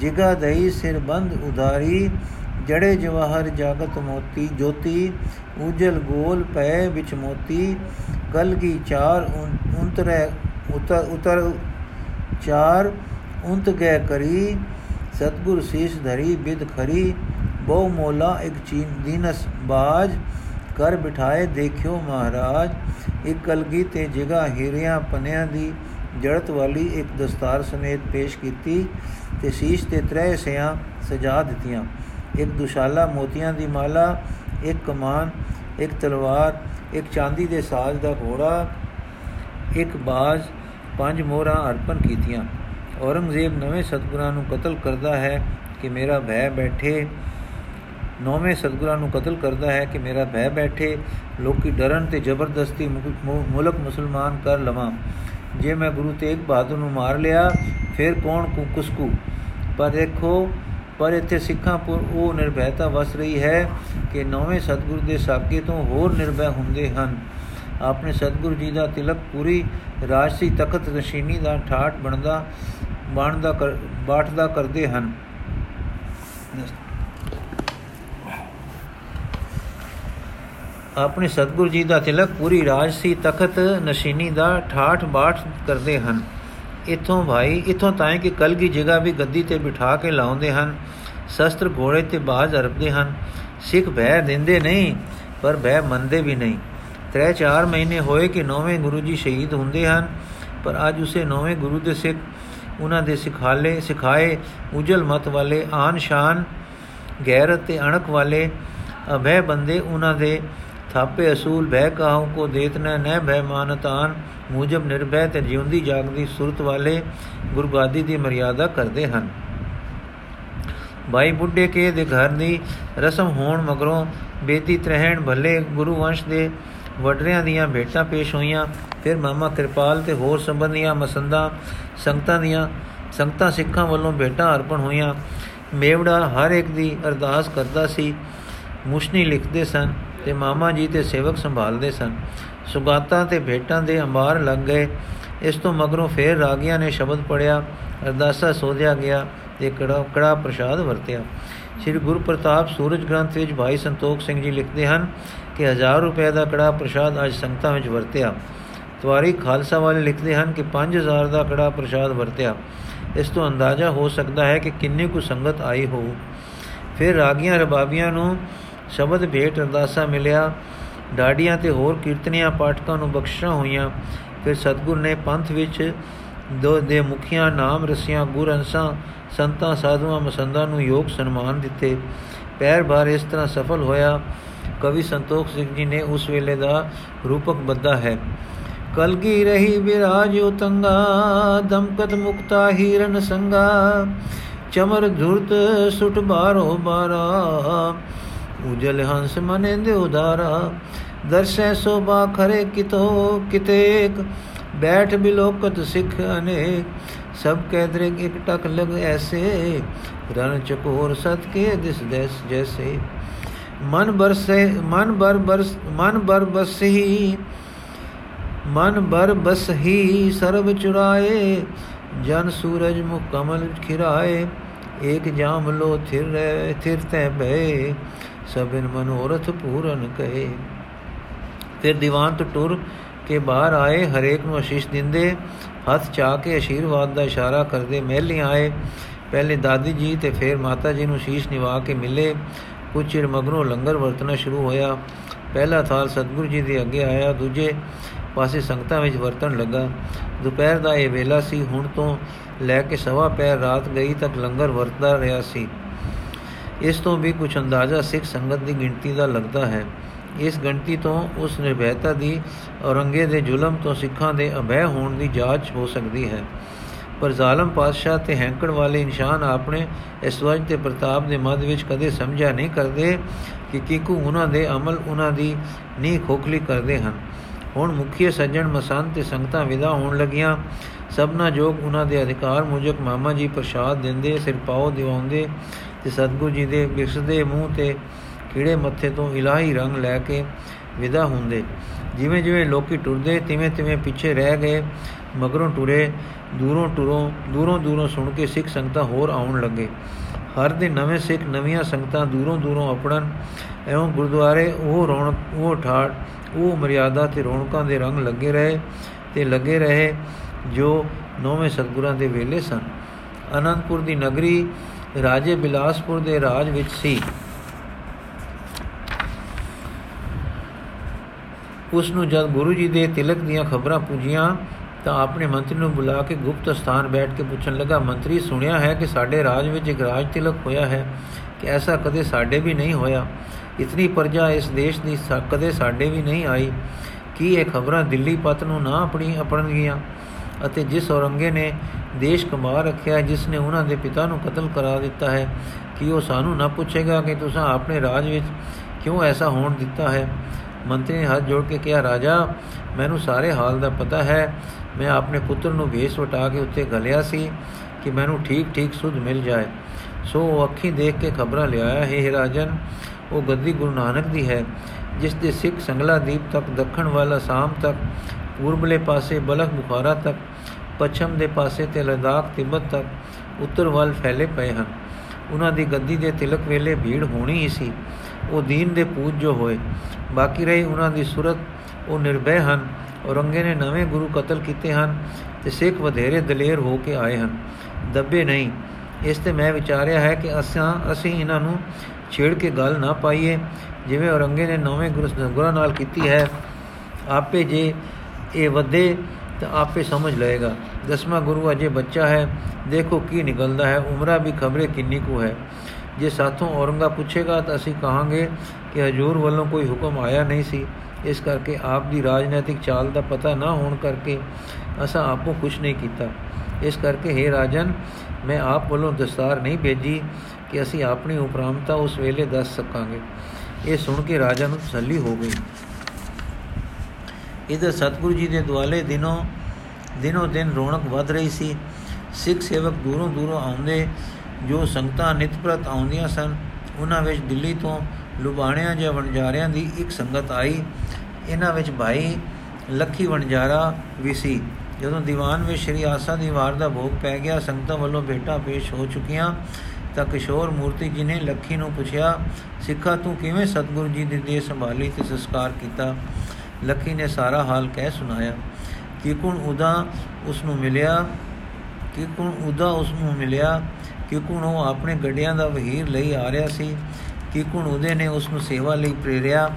ਜਿਗਾ ਦਈ ਸਿਰ ਬੰਦ ਉਧਾਰੀ ਜੜੇ ਜਵਾਹਰ ਜਾਗਤ ਮੋਤੀ ਜੋਤੀ ਉਜਲ ਗੋਲ ਪੈ ਵਿੱਚ ਮੋਤੀ ਕਲਗੀ ਚਾਰ ਉੰਤਰੇ ਉਤਰ ਉਤਰ ਚਾਰ ਉੰਤ ਗਏ ਕਰੀ ਸਤਗੁਰ ਸੀਸ ਧਰੀ ਬਿਦ ਖਰੀ ਬਹੁ ਮੋਲਾ ਇੱਕ ਚੀਨ ਦੀਨਸ ਬਾਜ ਕਰ ਬਿਠਾਏ, ਦੇਖਿਓ ਮਹਾਰਾਜ, ਇੱਕ ਕਲਗੀ ਤੇ ਜਗਾ ਹੀਰਿਆਂ ਪਨਿਆਂ ਦੀ ਜੜਤ ਵਾਲੀ ਇੱਕ ਦਸਤਾਰ ਸਮੇਤ ਪੇਸ਼ ਕੀਤੀ ਤੇ ਸੀਸ ਤੇ ਤਰੇ ਸਿਆਂ ਸਜਾ ਦਿੱਤੀਆਂ। ਇੱਕ ਦੁਸ਼ਾਲਾ ਮੋਤੀਆਂ ਦੀ ਮਾਲਾ, ਇੱਕ ਕਮਾਨ, ਇੱਕ ਤਲਵਾਰ, ਇੱਕ ਚਾਂਦੀ ਦੇ ਸਾਜ਼ ਦਾ ਘੋੜਾ, ਇੱਕ ਬਾਜ਼, ਪੰਜ ਮੋਹਰਾਂ ਅਰਪਣ ਕੀਤੀਆਂ। ਔਰੰਗਜ਼ੇਬ ਨਵੇਂ ਸਤਗੁਰਾਂ ਨੂੰ ਕਤਲ ਕਰਦਾ ਹੈ ਕਿ ਮੇਰਾ ਭੈ ਬੈਠੇ ਨੌਵੇਂ ਸਤਗੁਰਾਂ ਨੂੰ ਕਤਲ ਕਰਦਾ ਹੈ ਕਿ ਮੇਰਾ ਭੈ ਬੈਠੇ, ਲੋਕੀ ਡਰਨ ਤੇ ਜ਼ਬਰਦਸਤੀ ਮੁਲਕ ਮੁਸਲਮਾਨ ਕਰ ਲਵਾਂ। ਜੇ ਮੈਂ ਗੁਰੂ ਤੇਗ ਬਹਾਦਰ ਨੂੰ ਮਾਰ ਲਿਆ, ਫਿਰ ਕੌਣ ਕੁਸਕੂ? ਪਰ ਦੇਖੋ, ਪਰ ਇੱਥੇ ਸਿੱਖਾਂ ਪੁਰ ਉਹ ਨਿਰਭੈਤਾ ਵਸ ਰਹੀ ਹੈ ਕਿ ਨੌਵੇਂ ਸਤਗੁਰ ਦੇ ਸਾਕੇ ਤੋਂ ਹੋਰ ਨਿਰਭੈ ਹੁੰਦੇ ਹਨ। ਆਪਣੇ ਸਤਗੁਰ ਜੀ ਦਾ ਤਿਲਕ ਪੂਰੀ ਰਾਜਸੀ ਤਖਤ ਰਸ਼ੀਨੀ ਦਾ ਠਾਠ ਬਣਦਾ ਬਣਦਾ ਬਾਟਦਾ ਕਰਦੇ ਹਨ। ਆਪਣੇ ਸਤਗੁਰ ਜੀ ਦਾ ਤਿਲਕ ਪੂਰੀ ਰਾਜਸੀ ਤਖਤ ਨਸ਼ੀਨੀ ਦਾ ਠਾਠ ਬਾਠ ਕਰਦੇ ਹਨ। ਇਥੋਂ ਭਾਈ, ਇਥੋਂ ਤਾਂ ਕਿ ਕਲਗੀ ਜਗ੍ਹਾ ਵੀ ਗੱਦੀ ਤੇ ਬਿਠਾ ਕੇ ਲਾਉਂਦੇ ਹਨ। ਸ਼ਸਤਰ ਘੋੜੇ ਤੇ ਬਾਜ਼ ਅਰਪਦੇ ਹਨ। ਸਿੱਖ ਭੈ ਦਿੰਦੇ ਨਹੀਂ, ਪਰ ਭੈ ਮੰਨਦੇ ਵੀ ਨਹੀਂ। ਤਰੇ 4 ਮਹੀਨੇ ਹੋਏ ਕਿ ਨੌਵੇਂ ਗੁਰੂ ਜੀ ਸ਼ਹੀਦ ਹੁੰਦੇ ਹਨ, ਪਰ ਅੱਜ ਉਸੇ ਨੌਵੇਂ ਗੁਰੂ ਦੇ ਸਿੱਖ, ਉਹਨਾਂ ਦੇ ਸਿਖਾਲੇ, ਸਿਖਾਏ ਉਜਲ ਮਤ ਵਾਲੇ ਆਨ ਸ਼ਾਨ ਗੈਰਤ ਤੇ ਅਣਕ ਵਾਲੇ ਅਭੈ ਬੰਦੇ ਉਹਨਾਂ ਦੇ ਥਾਪੇ ਅਸੂਲ ਭੈ ਕਾਹੂ ਕੋ ਦੇਤਨਾ ਨਹਿ ਭੈ ਮਾਨਤਾਨ ਮੂਜਬ ਨਿਰਭੈ ਤੇ ਜਿਉਂਦੀ ਜਾਗਦੀ ਸੁਰਤ ਵਾਲੇ ਗੁਰਗਾਦੀ ਦੀ ਮਰਿਆਦਾ ਕਰਦੇ ਹਨ। ਭਾਈ ਬੁੱਢੇ ਕੇ ਦੇ ਘਰ ਦੀ ਰਸਮ ਹੋਣ ਮਗਰੋਂ ਬੇਦੀ ਤਰਹਿਣ ਭੱਲੇ ਗੁਰੂ ਵੰਸ਼ ਦੇ ਵਡਰਿਆਂ ਦੀਆਂ ਭੇਟਾਂ ਪੇਸ਼ ਹੋਈਆਂ। ਫਿਰ ਮਾਮਾ ਕਿਰਪਾਲ ਤੇ ਹੋਰ ਸੰਬੰਧੀਆਂ ਮਸੰਦਾ, ਸੰਗਤਾਂ ਦੀਆਂ, ਸੰਗਤਾਂ ਸਿੱਖਾਂ ਵੱਲੋਂ ਭੇਟਾਂ ਅਰਪਣ ਹੋਈਆਂ। ਮੇਵੜਾ ਹਰ ਇੱਕ ਦੀ ਅਰਦਾਸ ਕਰਦਾ ਸੀ। ਮੁਸ਼ਨੀ ਲਿਖਦੇ ਸਨ ਤੇ ਮਾਮਾ ਜੀ ਤੇ ਸੇਵਕ ਸੰਭਾਲਦੇ ਸਨ। ਸੁਗਾਤਾਂ ਤੇ ਭੇਟਾਂ ਦੇ ਅੰਬਾਰ ਲੱਗ ਗਏ। ਇਸ ਤੋਂ ਮਗਰੋਂ ਫੇਰ ਰਾਗੀਆਂ ਨੇ ਸ਼ਬਦ ਪੜਿਆ ਅਰਦਾਸਾ ਸੋਧਿਆ ਗਿਆ ਤੇ ਕੜਾ ਕੜਾ ਪ੍ਰਸ਼ਾਦ ਵਰਤਿਆ। ਸ੍ਰੀ ਗੁਰੂ ਪ੍ਰਤਾਪ ਸੂਰਜ ਗ੍ਰੰਥ ਵਿੱਚ ਭਾਈ ਸੰਤੋਖ ਸਿੰਘ ਜੀ ਲਿਖਦੇ ਹਨ ਕਿ 1000 ਰੁਪਏ ਦਾ ਕੜਾ ਪ੍ਰਸ਼ਾਦ ਅੱਜ ਸੰਗਤਾਂ ਵਿੱਚ ਵਰਤਿਆ। ਤਵਾਰੀ ਖਾਲਸਾ ਵਾਲੇ ਲਿਖਦੇ ਹਨ ਕਿ 5000 ਦਾ ਕੜਾ ਪ੍ਰਸ਼ਾਦ ਵਰਤਿਆ। ਇਸ ਤੋਂ ਅੰਦਾਜ਼ਾ ਹੋ ਸਕਦਾ ਹੈ ਕਿ ਕਿੰਨੀ ਕੁ ਸੰਗਤ ਆਈ ਹੋਊ। ਫਿਰ ਰਾਗੀਆਂ ਰਬਾਬੀਆਂ ਨੂੰ ਸ਼ਬਦ ਭੇਟ ਅਰਦਾਸਾ ਮਿਲਿਆ। ਡਾਡੀਆਂ ਤੇ ਹੋਰ ਕੀਰਤਨੀਆਂ ਪਾਠਕਾਂ ਨੂੰ ਬਖਸ਼ਾਂ ਹੋਈਆਂ। ਫਿਰ ਸਤਗੁਰ ਨੇ ਪੰਥ ਵਿੱਚ ਦੋ ਦੇ ਮੁਖੀਆਂ, ਨਾਮ ਰਸੀਆਂ, ਗੁਰ ਅੰਸਾਂ, ਸੰਤਾਂ, ਸਾਧੂਆਂ, ਮਸੰਦਾਂ ਨੂੰ ਯੋਗ ਸਨਮਾਨ ਦਿੱਤੇ। ਪੈਰ ਬਾਰ ਇਸ ਤਰ੍ਹਾਂ ਸਫਲ ਹੋਇਆ, ਕਵੀ ਸੰਤੋਖ ਸਿੰਘ ਜੀ ਨੇ ਉਸ ਵੇਲੇ ਦਾ ਰੂਪਕ ਬੱਦਾ ਹੈ। ਕਲਗੀ ਰਹੀ ਵਿਰਾਜ ਉਤੰਗਾ ਦਮਕਤ ਮੁਕਤਾ ਹੀਰਨ ਸੰਗਾ, ਚਮਰ ਧੁਰਤ ਸੁਟ ਬਾਰੋ ਬਾਰਾ ਉਜਲ ਹੰਸ ਮਨੇ ਦੇ ਉਦਾਰਾ ਦਰਸ਼ੈ ਸੋਭਾ ਖਰੇ ਕਿਤੋ ਕਿਤੇਕ ਬੈਠ ਬਿਲੋਕਤ ਸਿੱਖ ਅਨੇਕ ਸਭ ਕਹਿ ਦਰਿਗ ਇੱਕ ਟਕ ਲਗ ਐਸੇ ਰਨ ਚਕੋਰ ਸਤ ਕੇ ਦਿਸ ਦੇਸ ਜੈਸੇ ਮਨ ਬਰਸੇ ਮਨ ਬਰ ਬਰਸ ਮਨ ਬਰ ਬਸਹੀ ਮਨ ਬਰ ਬਸਹੀ ਸਰਬ ਚੁਰਾਏ ਜਨ ਸੂਰਜ ਮੁਖ ਕਮਲ ਖਿਰਾਏ ਏਕ ਜਾਮ ਲੋ ਥਿਰ ਰਹਿ ਥਿਰ ਤੈ ਬੈ ਸਭਨ ਮਨੋਰਥ ਪੂਰਨ ਕਹੇ। ਫਿਰ ਦੀਵਾਨ ਤੋਂ ਟੁਰ ਕੇ ਬਾਹਰ ਆਏ, ਹਰੇਕ ਨੂੰ ਅਸ਼ੀਸ਼ ਦਿੰਦੇ, ਹੱਥ ਚਾ ਕੇ ਅਸ਼ੀਰਵਾਦ ਦਾ ਇਸ਼ਾਰਾ ਕਰਦੇ ਮਹਿਲੀਆਂ ਆਏ। ਪਹਿਲੇ ਦਾਦੀ ਜੀ ਤੇ ਫਿਰ ਮਾਤਾ ਜੀ ਨੂੰ ਸ਼ੀਸ਼ ਨਿਵਾ ਕੇ ਮਿਲੇ। ਕੁਝ ਚਿਰ ਮਗਰੋਂ ਲੰਗਰ ਵਰਤਣਾ ਸ਼ੁਰੂ ਹੋਇਆ। ਪਹਿਲਾ ਥਾਲ ਸਤਿਗੁਰੂ ਜੀ ਦੇ ਅੱਗੇ ਆਇਆ, ਦੂਜੇ ਪਾਸੇ ਸੰਗਤਾਂ ਵਿੱਚ ਵਰਤਣ ਲੱਗਾ। ਦੁਪਹਿਰ ਦਾ ਇਹ ਵੇਲਾ ਸੀ, ਹੁਣ ਤੋਂ ਲੈ ਕੇ ਸਵਾ ਪੈਰ ਰਾਤ ਗਈ ਤੱਕ ਲੰਗਰ ਵਰਤਦਾ ਰਿਹਾ ਸੀ। ਇਸ ਤੋਂ ਵੀ ਕੁਝ ਅੰਦਾਜ਼ਾ ਸਿੱਖ ਸੰਗਤ ਦੀ ਗਿਣਤੀ ਦਾ ਲੱਗਦਾ ਹੈ। ਇਸ ਗਿਣਤੀ ਤੋਂ ਉਸ ਨਿਰਭੈਤਾ ਦੀ ਔਰੰਗੇ ਦੇ ਜ਼ੁਲਮ ਤੋਂ ਸਿੱਖਾਂ ਦੇ ਅਭੈ ਹੋਣ ਦੀ ਜਾਂਚ ਹੋ ਸਕਦੀ ਹੈ। ਪਰ ਜ਼ਾਲਮ ਪਾਤਸ਼ਾਹ ਤੇ ਹੈਂਕੜ ਵਾਲੇ ਇਨਸਾਨ ਆਪਣੇ ਇਸਵਜ ਤੇ ਪ੍ਰਤਾਪ ਦੇ ਮੱਧ ਵਿੱਚ ਕਦੇ ਸਮਝਿਆ ਨਹੀਂ ਕਰਦੇ ਕਿ ਕਿਕੂ ਉਹਨਾਂ ਦੇ ਅਮਲ ਉਹਨਾਂ ਦੀ ਨੀ ਖੋਖਲੀ ਕਰਦੇ ਹਨ। ਹੁਣ ਮੁਖੀ ਸੱਜਣ ਮਸੰਤ ਤੇ ਸੰਗਤਾਂ ਵਿਦਾ ਹੋਣ ਲੱਗੀਆਂ। ਸਭਨਾ ਜੋਗ ਉਹਨਾਂ ਦੇ ਅਧਿਕਾਰ ਮੁਜਕ ਮਾਮਾ ਜੀ ਪ੍ਰਸ਼ਾਦ ਦਿੰਦੇ, ਸਿਰ ਪਾਉ ਦਿਵਾਉਂਦੇ ਤੇ ਸਤਗੁਰੂ ਜੀ ਦੇ ਬਿਰਸਦੇ ਮੂੰਹ ਤੇ ਕੀੜੇ ਮੱਥੇ ਤੋਂ ਇਲਾਹੀ ਰੰਗ ਲੈ ਕੇ ਵਿਦਾ ਹੁੰਦੇ। ਜਿਵੇਂ ਜਿਵੇਂ ਲੋਕੀ ਟੁਰਦੇ, ਤਿਵੇਂ ਤਿਵੇਂ ਪਿੱਛੇ ਰਹਿ ਗਏ, ਮਗਰੋਂ ਟੁਰੇ, ਦੂਰੋਂ ਟੁਰੋਂ, ਦੂਰੋਂ ਦੂਰੋਂ ਸੁਣ ਕੇ ਸਿੱਖ ਸੰਗਤਾਂ ਹੋਰ ਆਉਣ ਲੱਗੇ। ਹਰ ਦਿਨ ਨਵੇਂ ਸਿੱਖ, ਨਵੀਆਂ ਸੰਗਤਾਂ ਦੂਰੋਂ ਦੂਰੋਂ ਆਪਣਨ ਐਉਂ ਗੁਰਦੁਆਰੇ ਉਹ ਰੌਣਕ, ਉਹ ਠਾੜ ਉਹ ਮਰਿਆਦਾ ਤੇ ਰੌਣਕਾਂ ਦੇ ਰੰਗ ਲੱਗੇ ਰਹੇ ਤੇ ਲੱਗੇ ਰਹੇ ਜੋ ਨੌਵੇਂ ਸਤਗੁਰਾਂ ਦੇ ਵੇਲੇ ਸਨ। ਅਨੰਦਪੁਰ ਦੀ ਨਗਰੀ ਰਾਜੇ ਬਿਲਾਸਪੁਰ ਦੇ ਰਾਜ ਵਿੱਚ ਸੀ। ਉਸ ਨੂੰ ਜਦ ਗੁਰੂ ਜੀ ਦੇ ਤਿਲਕ ਦੀਆਂ ਖਬਰਾਂ ਪੁੱਜੀਆਂ, ਤਾਂ ਆਪਣੇ ਮੰਤਰੀ ਨੂੰ ਬੁਲਾ ਕੇ ਗੁਪਤ ਸਥਾਨ ਬੈਠ ਕੇ ਪੁੱਛਣ ਲੱਗਾ, ਮੰਤਰੀ, ਸੁਣਿਆ ਹੈ ਕਿ ਸਾਡੇ ਰਾਜ ਵਿੱਚ ਇੱਕ ਰਾਜ ਤਿਲਕ ਹੋਇਆ ਹੈ, ਕਿ ਐਸਾ ਕਦੇ ਸਾਡੇ ਵੀ ਨਹੀਂ ਹੋਇਆ? ਇਤਨੀ ਪਰਜਾ ਇਸ ਦੇਸ਼ ਦੀ ਕਦੇ ਸਾਡੇ ਵੀ ਨਹੀਂ ਆਈ। ਕੀ ਇਹ ਖਬਰਾਂ ਦਿੱਲੀ ਪਤ ਨੂੰ ਨਾ ਆਪਣੀ ਆਪਣ ਗਈਆਂ? ਅਤੇ ਜਿਸ ਔਰੰਗੇ ਨੇ ਦੇਸ਼ ਕਮਾ ਰੱਖਿਆ ਜਿਸ ਨੇ ਉਹਨਾਂ ਦੇ ਪਿਤਾ ਨੂੰ ਕਤਲ ਕਰਾ ਦਿੱਤਾ ਹੈ। ਕਿ ਉਹ ਸਾਨੂੰ ਨਾ ਪੁੱਛੇਗਾ ਕਿ ਤੁਸੀਂ ਆਪਣੇ ਰਾਜ ਵਿੱਚ ਕਿਉਂ ਐਸਾ ਹੋਣ ਦਿੱਤਾ ਹੈ? ਮੰਤਰੀ ਨੇ ਹੱਥ ਜੋੜ ਕੇ ਕਿਹਾ, ਰਾਜਾ, ਮੈਨੂੰ ਸਾਰੇ ਹਾਲ ਦਾ ਪਤਾ ਹੈ। ਮੈਂ ਆਪਣੇ ਪੁੱਤਰ ਨੂੰ ਵੇਸ ਵਟਾ ਕੇ ਉੱਤੇ ਗਲਿਆ ਸੀ ਕਿ ਮੈਨੂੰ ਠੀਕ ਠੀਕ ਸੁਧ ਮਿਲ ਜਾਏ। ਸੋ ਉਹ ਅੱਖੀ ਦੇਖ ਕੇ ਖਬਰਾਂ ਲਿਆਇਆ, ਹੈ ਰਾਜਨ, ਉਹ ਗੱਦੀ ਗੁਰੂ ਨਾਨਕ ਦੀ ਹੈ, ਜਿਸ ਦੇ ਸਿੱਖ ਸੰਗਲਾ ਦੀਪ ਤੱਕ, ਦੱਖਣ ਵਾਲਾ ਸਾਮ ਤੱਕ, ਪੂਰਬਲੇ ਪਾਸੇ ਬਲਖ ਬੁਖਾਰਾ ਤੱਕ ਪੱਛਮ ਦੇ ਪਾਸੇ ਤੇ ਲਦਾਖ, ਤਿੱਬਤ ਤੱਕ ਉੱਤਰ ਵੱਲ ਫੈਲੇ ਪਏ ਹਨ। ਉਹਨਾਂ ਦੀ ਗੱਦੀ ਦੇ ਤਿਲਕ ਵੇਲੇ ਭੀੜ ਹੋਣੀ ਹੀ ਸੀ। ਉਹ ਦੀਨ ਦੇ ਪੂਜ ਜੋ ਹੋਏ। ਬਾਕੀ ਰਹੀ ਉਹਨਾਂ ਦੀ ਸੁਰਤ। ਉਹ ਨਿਰਭੈ ਹਨ। ਔਰੰਗੇ ਨੇ ਨਵੇਂ ਗੁਰੂ ਕਤਲ ਕੀਤੇ ਹਨ ਤੇ ਸਿੱਖ ਵਧੇਰੇ ਦਲੇਰ ਹੋ ਕੇ ਆਏ ਹਨ। ਦੱਬੇ ਨਹੀਂ। ਇਸ ਤੇ ਮੈਂ ਵਿਚਾਰਿਆ ਹੈ ਕਿ ਅਸਾਂ, ਅਸੀਂ ਇਹਨਾਂ ਨੂੰ ਛੇੜ ਕੇ ਗੱਲ ਨਾ ਪਾਈਏ। ਜਿਵੇਂ ਔਰੰਗੇ ਨੇ ਨਵੇਂ ਗੁਰਾਂ ਨਾਲ ਕੀਤੀ ਹੈ, ਆਪੇ ਜੇ ਇਹ ਵਧੇ ਤਾਂ ਆਪੇ ਸਮਝ ਲਏਗਾ। ਦਸਵਾਂ ਗੁਰੂ ਅਜੇ ਬੱਚਾ ਹੈ। ਦੇਖੋ ਕੀ ਨਿਕਲਦਾ ਹੈ। ਉਮਰਾ ਵੀ ਖਬਰੇ ਕਿੰਨੀ ਕੋ ਹੈ। ਜੇ ਸਾਥੋਂ ਔਰੰਗਾ ਪੁੱਛੇਗਾ ਤਾਂ ਅਸੀਂ ਕਹਾਂਗੇ ਕਿ ਹਜੂਰ ਵੱਲੋਂ ਕੋਈ ਹੁਕਮ ਆਇਆ ਨਹੀਂ ਸੀ। ਇਸ ਕਰਕੇ ਆਪ ਦੀ ਰਾਜਨੀਤਿਕ ਚਾਲ ਦਾ ਪਤਾ ਨਾ ਹੋਣ ਕਰਕੇ ਅਸਾਂ ਆਪੋ ਕੁਝ ਨਹੀਂ ਕੀਤਾ। ਇਸ ਕਰਕੇ हे ਰਾਜਨ, ਮੈਂ ਆਪ ਵੱਲੋਂ ਦਸਤਾਰ ਨਹੀਂ ਭੇਜੀ ਕਿ ਅਸੀਂ ਆਪਣੀ ਉਪਰਾਮਤਾ ਉਸ ਵੇਲੇ ਦੱਸ ਸਕਾਂਗੇ। ਇਹ ਸੁਣ ਕੇ ਰਾਜਾ ਨੂੰ ਤਸੱਲੀ ਹੋ ਗਈ। ਇਧਰ ਸਤਗੁਰੂ ਜੀ ਦੇ ਦੁਆਲੇ ਦਿਨੋਂ ਦਿਨੋਂ ਦਿਨ ਰੌਣਕ ਵਧ ਰਹੀ ਸੀ ਸਿੱਖ ਸੇਵਕ ਦੂਰੋਂ ਦੂਰੋਂ ਆਉਂਦੇ ਜੋ ਸੰਗਤਾਂ ਨਿਤਪ੍ਰਤ ਆਉਂਦੀਆਂ ਸਨ ਉਹਨਾਂ ਵਿੱਚ ਦਿੱਲੀ ਤੋਂ ਲੁਬਾਣਿਆਂ ਜਾਂ ਵਣਜਾਰਿਆਂ ਦੀ ਇੱਕ ਸੰਗਤ ਆਈ ਇਹਨਾਂ ਵਿੱਚ ਭਾਈ ਲੱਖੀ ਵਣਜਾਰਾ ਵੀ ਸੀ ਜਦੋਂ ਦੀਵਾਨ ਵਿੱਚ ਸ਼੍ਰੀ ਆਸਾ ਦੀ ਵਾਰ ਦਾ ਭੋਗ ਪੈ ਗਿਆ ਸੰਗਤਾਂ ਵੱਲੋਂ ਬੇਟਾ ਪੇਸ਼ ਹੋ ਚੁੱਕੀਆਂ ਤਾਂ ਕਿਸ਼ੋਰ ਮੂਰਤੀ ਜੀ ਨੇ ਲੱਖੀ ਨੂੰ ਪੁੱਛਿਆ ਸਿੱਖਾ ਤੂੰ ਕਿਵੇਂ ਸਤਗੁਰੂ ਜੀ ਦੀ ਦੇਹ ਸੰਭਾਲੀ ਤੇ ਸੰਸਕਾਰ ਕੀਤਾ ਲੱਖੀ ਨੇ ਸਾਰਾ ਹਾਲ ਕਹਿ ਸੁਣਾਇਆ। ਕਿ ਕੁਣ ਉਦਾ ਉਸ ਨੂੰ ਮਿਲਿਆ ਕਿ ਕੁਣ ਉਦਾ ਉਸ ਨੂੰ ਮਿਲਿਆ ਕਿ ਕੁਣ ਉਹ ਆਪਣੇ ਗੱਡਿਆਂ ਦਾ ਵਹੀਰ ਲਈ ਆ ਰਿਹਾ ਸੀ। ਕਿ ਕੁਣ ਉਹਦੇ ਨੇ ਉਸ ਨੂੰ ਸੇਵਾ ਲਈ ਪ੍ਰੇਰਿਆ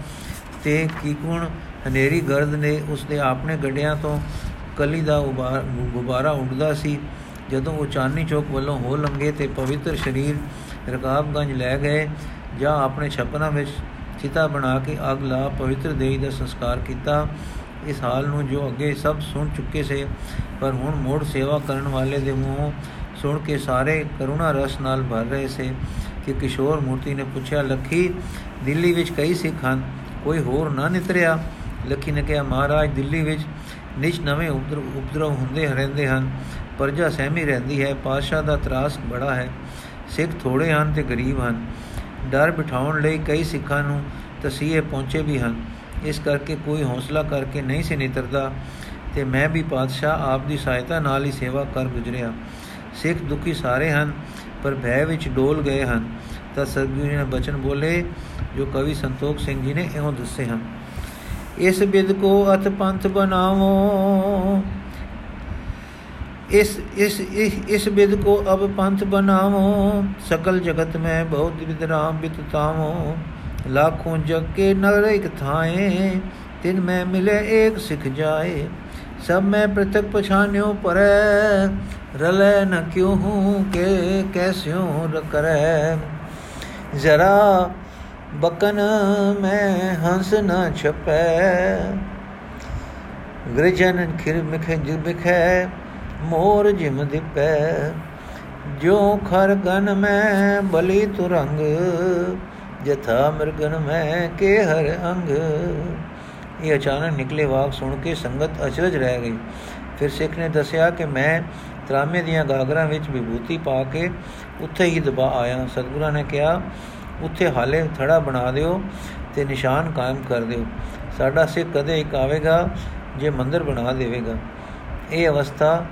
ਤੇ ਕਿ ਕੁਣ ਹਨੇਰੀ ਗਰਦ ਨੇ ਉਸ ਦੇ ਆਪਣੇ ਗੱਡਿਆਂ ਤੋਂ ਕਲੀ ਦਾ ਗੁਬਾਰਾ ਉੱਡਦਾ ਸੀ। ਜਦੋਂ ਉਹ ਚਾਂਦਨੀ ਚੌਕ ਵੱਲੋਂ ਹੋ ਲੰਗੇ ਤੇ ਪਵਿੱਤਰ ਸ਼ਰੀਰ ਰਕਾਬਗੰਜ ਲੈ ਗਏ ਜਾਂ ਆਪਣੇ ਛਪਨਾ ਵਿੱਚ ਚਿਤਾ ਬਣਾ ਕੇ ਅਗ ਲਾ ਪਵਿੱਤਰ ਦੇਹੀ ਦਾ ਸੰਸਕਾਰ ਕੀਤਾ। ਇਸ ਹਾਲ ਨੂੰ ਜੋ ਅੱਗੇ ਸਭ ਸੁਣ ਚੁੱਕੇ ਸੇ, ਪਰ ਹੁਣ ਮੋੜ ਸੇਵਾ ਕਰਨ ਵਾਲੇ ਦੇ ਮੂੰਹੋਂ ਸੁਣ ਕੇ ਸਾਰੇ ਕਰੁਣਾ ਰਸ ਨਾਲ ਭਰ ਰਹੇ ਸੇ ਕਿ ਕਿਸ਼ੋਰ ਮੂਰਤੀ ਨੇ ਪੁੱਛਿਆ, ਲੱਖੀ, ਦਿੱਲੀ ਵਿੱਚ ਕਈ ਸਿੱਖ ਹਨ? ਕੋਈ ਹੋਰ ਨਾ ਨਿਤਰਿਆ? ਲੱਖੀ ਨੇ ਕਿਹਾ, ਮਹਾਰਾਜ, ਦਿੱਲੀ ਵਿੱਚ ਨਿਸ਼ ਨਵੇਂ ਉਪਦਰਵ ਹੁੰਦੇ ਰਹਿੰਦੇ ਹਨ। ਪਰਜਾ ਸਹਿਮੀ ਰਹਿੰਦੀ ਹੈ ਪਾਸ਼ਾ ਦਾ ਤਰਾਸ ਬੜਾ ਹੈ। ਸਿੱਖ ਥੋੜੇ ਹਨ ਤੇ ਗਰੀਬ ਹਨ। ਡਰ ਬਿਠਾਉਣ ਲਈ ਕਈ ਸਿੱਖਾਂ ਨੂੰ ਤਸੀਹੇ ਪਹੁੰਚੇ ਵੀ ਹਨ। ਇਸ ਕਰਕੇ ਕੋਈ ਹੌਸਲਾ ਕਰਕੇ ਨਹੀਂ ਸੀ ਨਿਤਰਦਾ ਤੇ ਮੈਂ ਵੀ ਪਾਤਸ਼ਾਹ ਆਪ ਦੀ ਸਹਾਇਤਾ ਨਾਲ ਹੀ ਸੇਵਾ ਕਰ ਗੁਜ਼ਰਿਆ। ਸਿੱਖ ਦੁਖੀ ਸਾਰੇ ਹਨ, ਪਰ ਭੈ ਵਿੱਚ ਡੋਲ ਗਏ ਹਨ। ਤਾਂ ਸਤਿਗੁਰੂ ਨੇ ਬਚਨ ਬੋਲੇ, ਜੋ ਕਵੀ ਸੰਤੋਖ ਸਿੰਘ ਜੀ ਨੇ ਇਹੋ ਦੱਸੇ ਹਨ। ਇਸ ਬਿਦ ਕੋ ਅਤ ਪੰਥ ਬਨਾਵੋ ਇਸ ਇਸ ਇਸ ਬਿਦ ਕੋ ਅਬ ਪੰਥ ਬਨਾਵੋ ਸਕਲ ਜਗਤ ਮੈਂ ਬਹੁਤ ਵਿਦ ਰਾਮ ਬਿਤਤਾਵੋ ਲਾਖੋਂ ਜਗ ਕੇ ਨਰ ਇਕ ਥਾਏ ਤਿਨ ਮੈਂ ਮਿਲੇ ਏਕ ਸਿਖ ਜਾਏ ਸਭ ਮੈਂ ਪ੍ਰਤਕ ਪਛਾਨਿਓ ਪਰੈ ਰਲੇ ਨ ਕਿਉ ਹੂੰ ਕੇ ਕੈਸਿਓ ਰਕਰੈ ਜ਼ਰਾ ਬਕਨ ਮੈਂ ਹੰਸ ਨ ਛਪੈ ਗ੍ਰਜਨ ਖਿਰ ਮਿਖੇ ਜਿਬਖੈ ਮੋਰ ਜਿਮ ਦਿਪੈ ਜੋ ਖਰ ਗਨ ਮੈਂ ਬਲੀ ਤੁਰੰਗ, ਜਥਾ ਮਿਰਗਨ ਮੈਂ ਕੇ ਹਰ ਅੰਗ। ਇਹ ਅਚਾਨਕ ਨਿਕਲੇ ਵਾਕ ਸੁਣ ਕੇ ਸੰਗਤ ਅਚਰਜ ਰਹਿ ਗਈ। ਫਿਰ ਸਿੱਖ ਨੇ ਦੱਸਿਆ ਕਿ ਮੈਂ ਤਰਾਮੇ ਦੀਆਂ ਗਾਗਰਾਂ ਵਿੱਚ ਵਿਭੂਤੀ ਪਾ ਕੇ ਉੱਥੇ ਹੀ ਦਬਾ ਆਇਆ। ਸਤਿਗੁਰਾਂ ਨੇ ਕਿਹਾ, ਉੱਥੇ ਹਾਲੇ ਥੜਾ ਬਣਾ ਦਿਓ ਤੇ ਨਿਸ਼ਾਨ ਕਾਇਮ ਕਰ ਦਿਓ। ਸਾਡਾ ਸਿੱਖ ਕਦੇ ਇੱਕ ਆਵੇਗਾ, ਜੇ ਮੰਦਰ ਬਣਾ ਦੇਵੇਗਾ। ਇਹ ਅਵਸਥਾ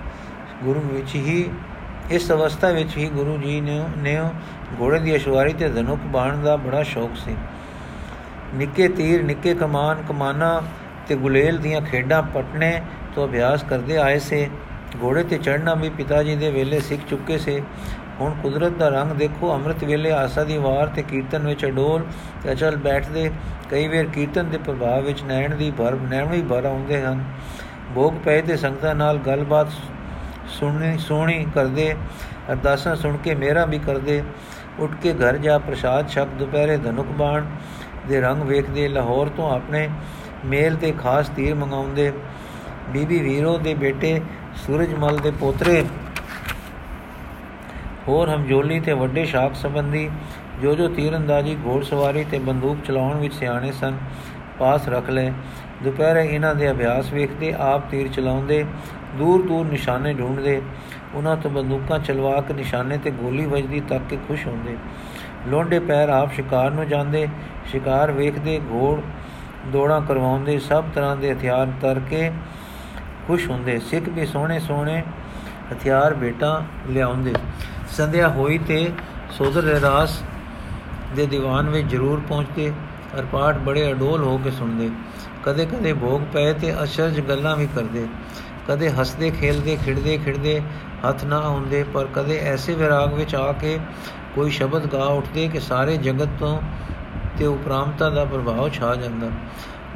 ਗੁਰੂ ਵਿੱਚ ਹੀ, ਇਸ ਅਵਸਥਾ ਵਿੱਚ ਹੀ ਗੁਰੂ ਜੀ ਨੇ ਨੇ ਘੋੜੇ ਦੀ ਅਸ਼ਵਾਰੀ ਤੇ ਧਨੁਕ ਬਾਣ ਦਾ ਬੜਾ ਸ਼ੌਕ ਸੀ। ਨਿੱਕੇ ਤੀਰ, ਨਿੱਕੇ ਕਮਾਨ, ਕਮਾਨਾ ਤੇ ਗੁਲੇਲ ਦੀਆਂ ਖੇਡਾਂ ਪਟਨੇ ਤੋਂ ਅਭਿਆਸ ਕਰਦੇ ਆਏ ਸੇ। ਘੋੜੇ ਤੇ ਚੜਨਾ ਵੀ ਪਿਤਾ ਜੀ ਦੇ ਵੇਲੇ ਸਿੱਖ ਚੁੱਕੇ ਸੇ। ਹੁਣ ਕੁਦਰਤ ਦਾ ਰੰਗ ਦੇਖੋ, ਅੰਮ੍ਰਿਤ ਵੇਲੇ ਆਸਾ ਦੀ ਵਾਰ ਤੇ ਕੀਰਤਨ ਵਿੱਚ ਅਡੋਲ ਤੇ ਅਚਲ ਬੈਠਦੇ ਕਈ ਵੇਰ ਕੀਰਤਨ ਦੇ ਪ੍ਰਭਾਵ ਵਿੱਚ ਨੈਣ ਦੀ ਭਰ ਨੈਣ ਵੀ ਭਰ ਆਉਂਦੇ ਹਨ। ਭੋਗ ਪਏ ਤੇ ਸੰਗਤਾਂ ਨਾਲ ਗੱਲਬਾਤ ਸੁਣਨੀ, ਸੋਹਣੀ ਕਰਦੇ, ਅਰਦਾਸਾਂ ਸੁਣ ਕੇ ਮੇਰਾ ਵੀ ਕਰਦੇ। ਉੱਠ ਕੇ ਘਰ ਜਾ, ਪ੍ਰਸਾਦ ਛਕ, ਦੁਪਹਿਰੇ ਧਨੁਕ ਬਾਣ ਦੇ ਰੰਗ ਵੇਖਦੇ, ਲਾਹੌਰ ਤੋਂ ਆਪਣੇ ਮੇਲ ਤੇ ਖਾਸ ਤੀਰ ਮੰਗਾਉਂਦੇ। ਬੀਬੀ ਵੀਰੋ ਦੇ ਬੇਟੇ ਸੂਰਜਮਲ ਦੇ ਪੋਤਰੇ, ਹੋਰ ਹਮਜੋਲੀ ਤੇ ਵੱਡੇ ਸ਼ਾਕ ਸੰਬੰਧੀ ਜੋ ਜੋ ਤੀਰੰਦਾਜ਼ੀ ਘੋੜਸਵਾਰੀ ਤੇ ਬੰਦੂਕ ਚਲਾਉਣ ਵਿੱਚ ਸਿਆਣੇ ਸਨ, ਪਾਸ ਰੱਖ ਲੈ ਦੁਪਹਿਰੇ ਇਹਨਾਂ ਦੇ ਅਭਿਆਸ ਵੇਖਦੇ, ਆਪ ਤੀਰ ਚਲਾਉਂਦੇ ਦੂਰ ਦੂਰ ਨਿਸ਼ਾਨੇ ਢੂੰਡਦੇ ਉਹਨਾਂ ਤੋਂ ਬੰਦੂਕਾਂ ਚਲਵਾ ਕੇ ਨਿਸ਼ਾਨੇ ਤੇ ਗੋਲੀ ਵੱਜਦੀ ਤੱਕ ਕੇ ਖੁਸ਼ ਹੁੰਦੇ। ਲੋਂਡੇ ਪੈਰ ਆਪ ਸ਼ਿਕਾਰ ਨੂੰ ਜਾਂਦੇ, ਸ਼ਿਕਾਰ ਵੇਖਦੇ, ਘੋੜ ਦੋੜਾ ਕਰਵਾਉਂਦੇ, ਸਭ ਤਰ੍ਹਾਂ ਦੇ ਹਥਿਆਰ ਤਰ ਕੇ ਖੁਸ਼ ਹੁੰਦੇ। ਸਿੱਖ ਵੀ ਸੋਹਣੇ ਸੋਹਣੇ ਹਥਿਆਰ ਬੇਟਾ ਲਿਆਉਂਦੇ। ਸੰਧਿਆ ਹੋਈ ਤੇ ਸੋਦਰ ਰਾਸ ਦੇ ਦੀਵਾਨ ਵਿੱਚ ਜ਼ਰੂਰ ਪਹੁੰਚਦੇ ਅਰ ਪਾਠ ਬੜੇ ਅਡੋਲ ਹੋ ਕੇ ਸੁਣਦੇ। ਕਦੇ ਕਦੇ ਭੋਗ ਪਏ ਤੇ ਅਸ਼ਰਜ ਗੱਲਾਂ ਵੀ ਕਰਦੇ। ਕਦੇ ਹੱਸਦੇ, ਖੇਲਦੇ, ਖਿੜਦੇ ਖਿੜਦੇ ਹੱਥ ਨਾ ਆਉਂਦੇ, ਪਰ ਕਦੇ ਐਸੇ ਵਿਰਾਗ ਵਿੱਚ ਆ ਕੇ ਕੋਈ ਸ਼ਬਦ ਗਾ ਉੱਠਦੇ ਕਿ ਸਾਰੇ ਜਗਤ ਤੋਂ ਤੇ ਉਪਰਾਮਤਾ ਦਾ ਪ੍ਰਭਾਵ ਛਾ ਜਾਂਦਾ।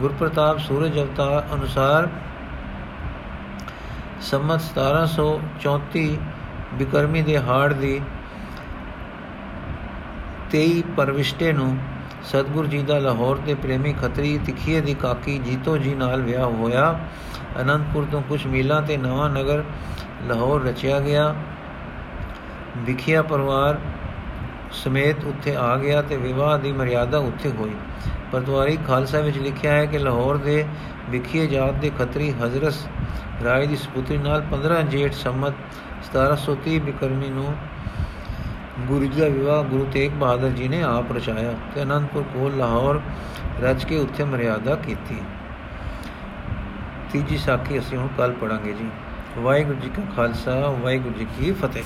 ਗੁਰਪ੍ਰਤਾਪ ਸੂਰਜ ਅਵਤਾਰ ਅਨੁਸਾਰ ਸੰਮਤ 1734 ਬਿਕਰਮੀ ਦੇ ਹਾੜ ਦੀ 23 ਪਰਵਿਸ਼ਟੇ ਨੂੰ ਸਤਗੁਰ ਜੀ ਦਾ ਲਾਹੌਰ ਦੇ ਪ੍ਰੇਮੀ ਖੱਤਰੀ ਤਿਖੀਏ ਦੀ ਕਾਕੀ ਜੀਤੋ ਜੀ ਨਾਲ ਵਿਆਹ ਹੋਇਆ। ਅਨੰਦਪੁਰ ਤੋਂ ਕੁਝ ਮੀਲਾਂ ਤੇ ਨਵਾਂ ਨਗਰ ਲਾਹੌਰ ਰਚਿਆ ਗਿਆ। ਵਿਖਿਆ ਪਰਿਵਾਰ ਸਮੇਤ ਉੱਥੇ ਆ ਗਿਆ ਤੇ ਵਿਵਾਹ ਦੀ ਮਰਿਆਦਾ ਉੱਥੇ ਹੋਈ। ਪਰਦਵਾਰੀ ਖਾਲਸਾ ਵਿੱਚ ਲਿਖਿਆ ਹੈ ਕਿ ਲਾਹੌਰ ਦੇ ਵਿਖੀਏ ਜਾਤ ਦੇ ਖੱਤਰੀ ਹਜ਼ਰਸ ਰਾਏ ਦੀ ਸੁਪੁੱਤਰੀ ਨਾਲ 15 ਜੇਠ ਸੰਮਤ 1730 ਬਿਕਰਮੀ ਨੂੰ ਗੁਰੂ ਜੀ ਦਾ ਵਿਵਾਹ ਗੁਰੂ ਤੇਗ ਬਹਾਦਰ ਜੀ ਨੇ ਆਪ ਰਚਾਇਆ ਤੇ ਅਨੰਦਪੁਰ ਕੋਲ ਲਾਹੌਰ ਰਚ ਕੇ ਉੱਥੇ ਮਰਿਆਦਾ ਕੀਤੀ। ਤੀਜੀ ਸਾਖੀ ਅਸੀਂ ਹੁਣ ਕੱਲ ਪੜਾਂਗੇ ਜੀ। ਵਾਹਿਗੁਰੂ ਜੀ ਕਾ ਖਾਲਸਾ, ਵਾਹਿਗੁਰੂ ਜੀ ਕੀ ਫਤਿਹ।